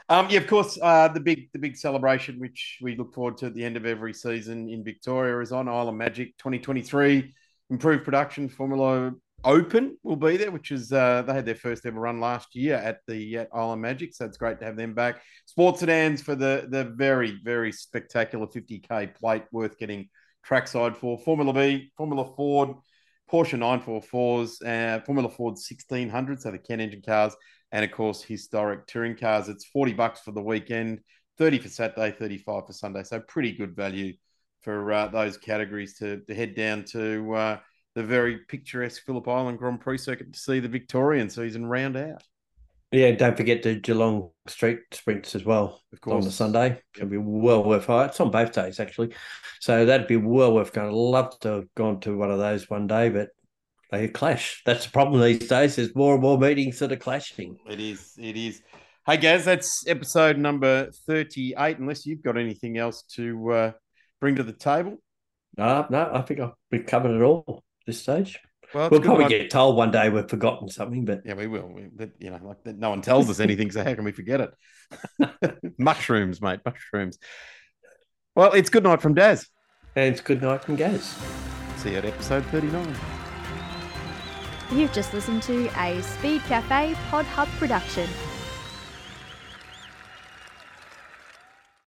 Um, yeah, of course, uh, the big the big celebration, which we look forward to at the end of every season in Victoria, is on Island Magic 2023. Improved production Formula Open will be there, which is uh, they had their first ever run last year at the at Island Magic, so it's great to have them back. Sports sedans for the the very very spectacular 50k plate, worth getting trackside for Formula B, Formula Ford, Porsche 944s, uh, Formula Ford 1600, so the Kent engine cars, and of course historic touring cars. It's 40 bucks for the weekend, 30 for Saturday, 35 for Sunday. So pretty good value for uh, those categories to, to head down to uh, the very picturesque Phillip Island Grand Prix circuit to see the Victorian season round out. Yeah, don't forget the Geelong Street Sprints as well. Of course, on the Sunday, it'll be well worth it. It's on both days actually, so that'd be well worth going. I'd love to have gone to one of those one day, but they clash. That's the problem these days. There's more and more meetings that are clashing. It is. It is. Hey, Gaz, that's episode number 38. Unless you've got anything else to uh, bring to the table. No, no, I think I've, we've covered it all this stage. Well, we'll probably get told one day we've forgotten something, but yeah, we will. We, but you know, like no one tells us anything, so how can we forget it? <laughs> mushrooms, mate, mushrooms. Well, it's good night from Daz, and it's good night from Gaz. See you at episode thirty-nine. You've just listened to a Speed Cafe Pod Hub production.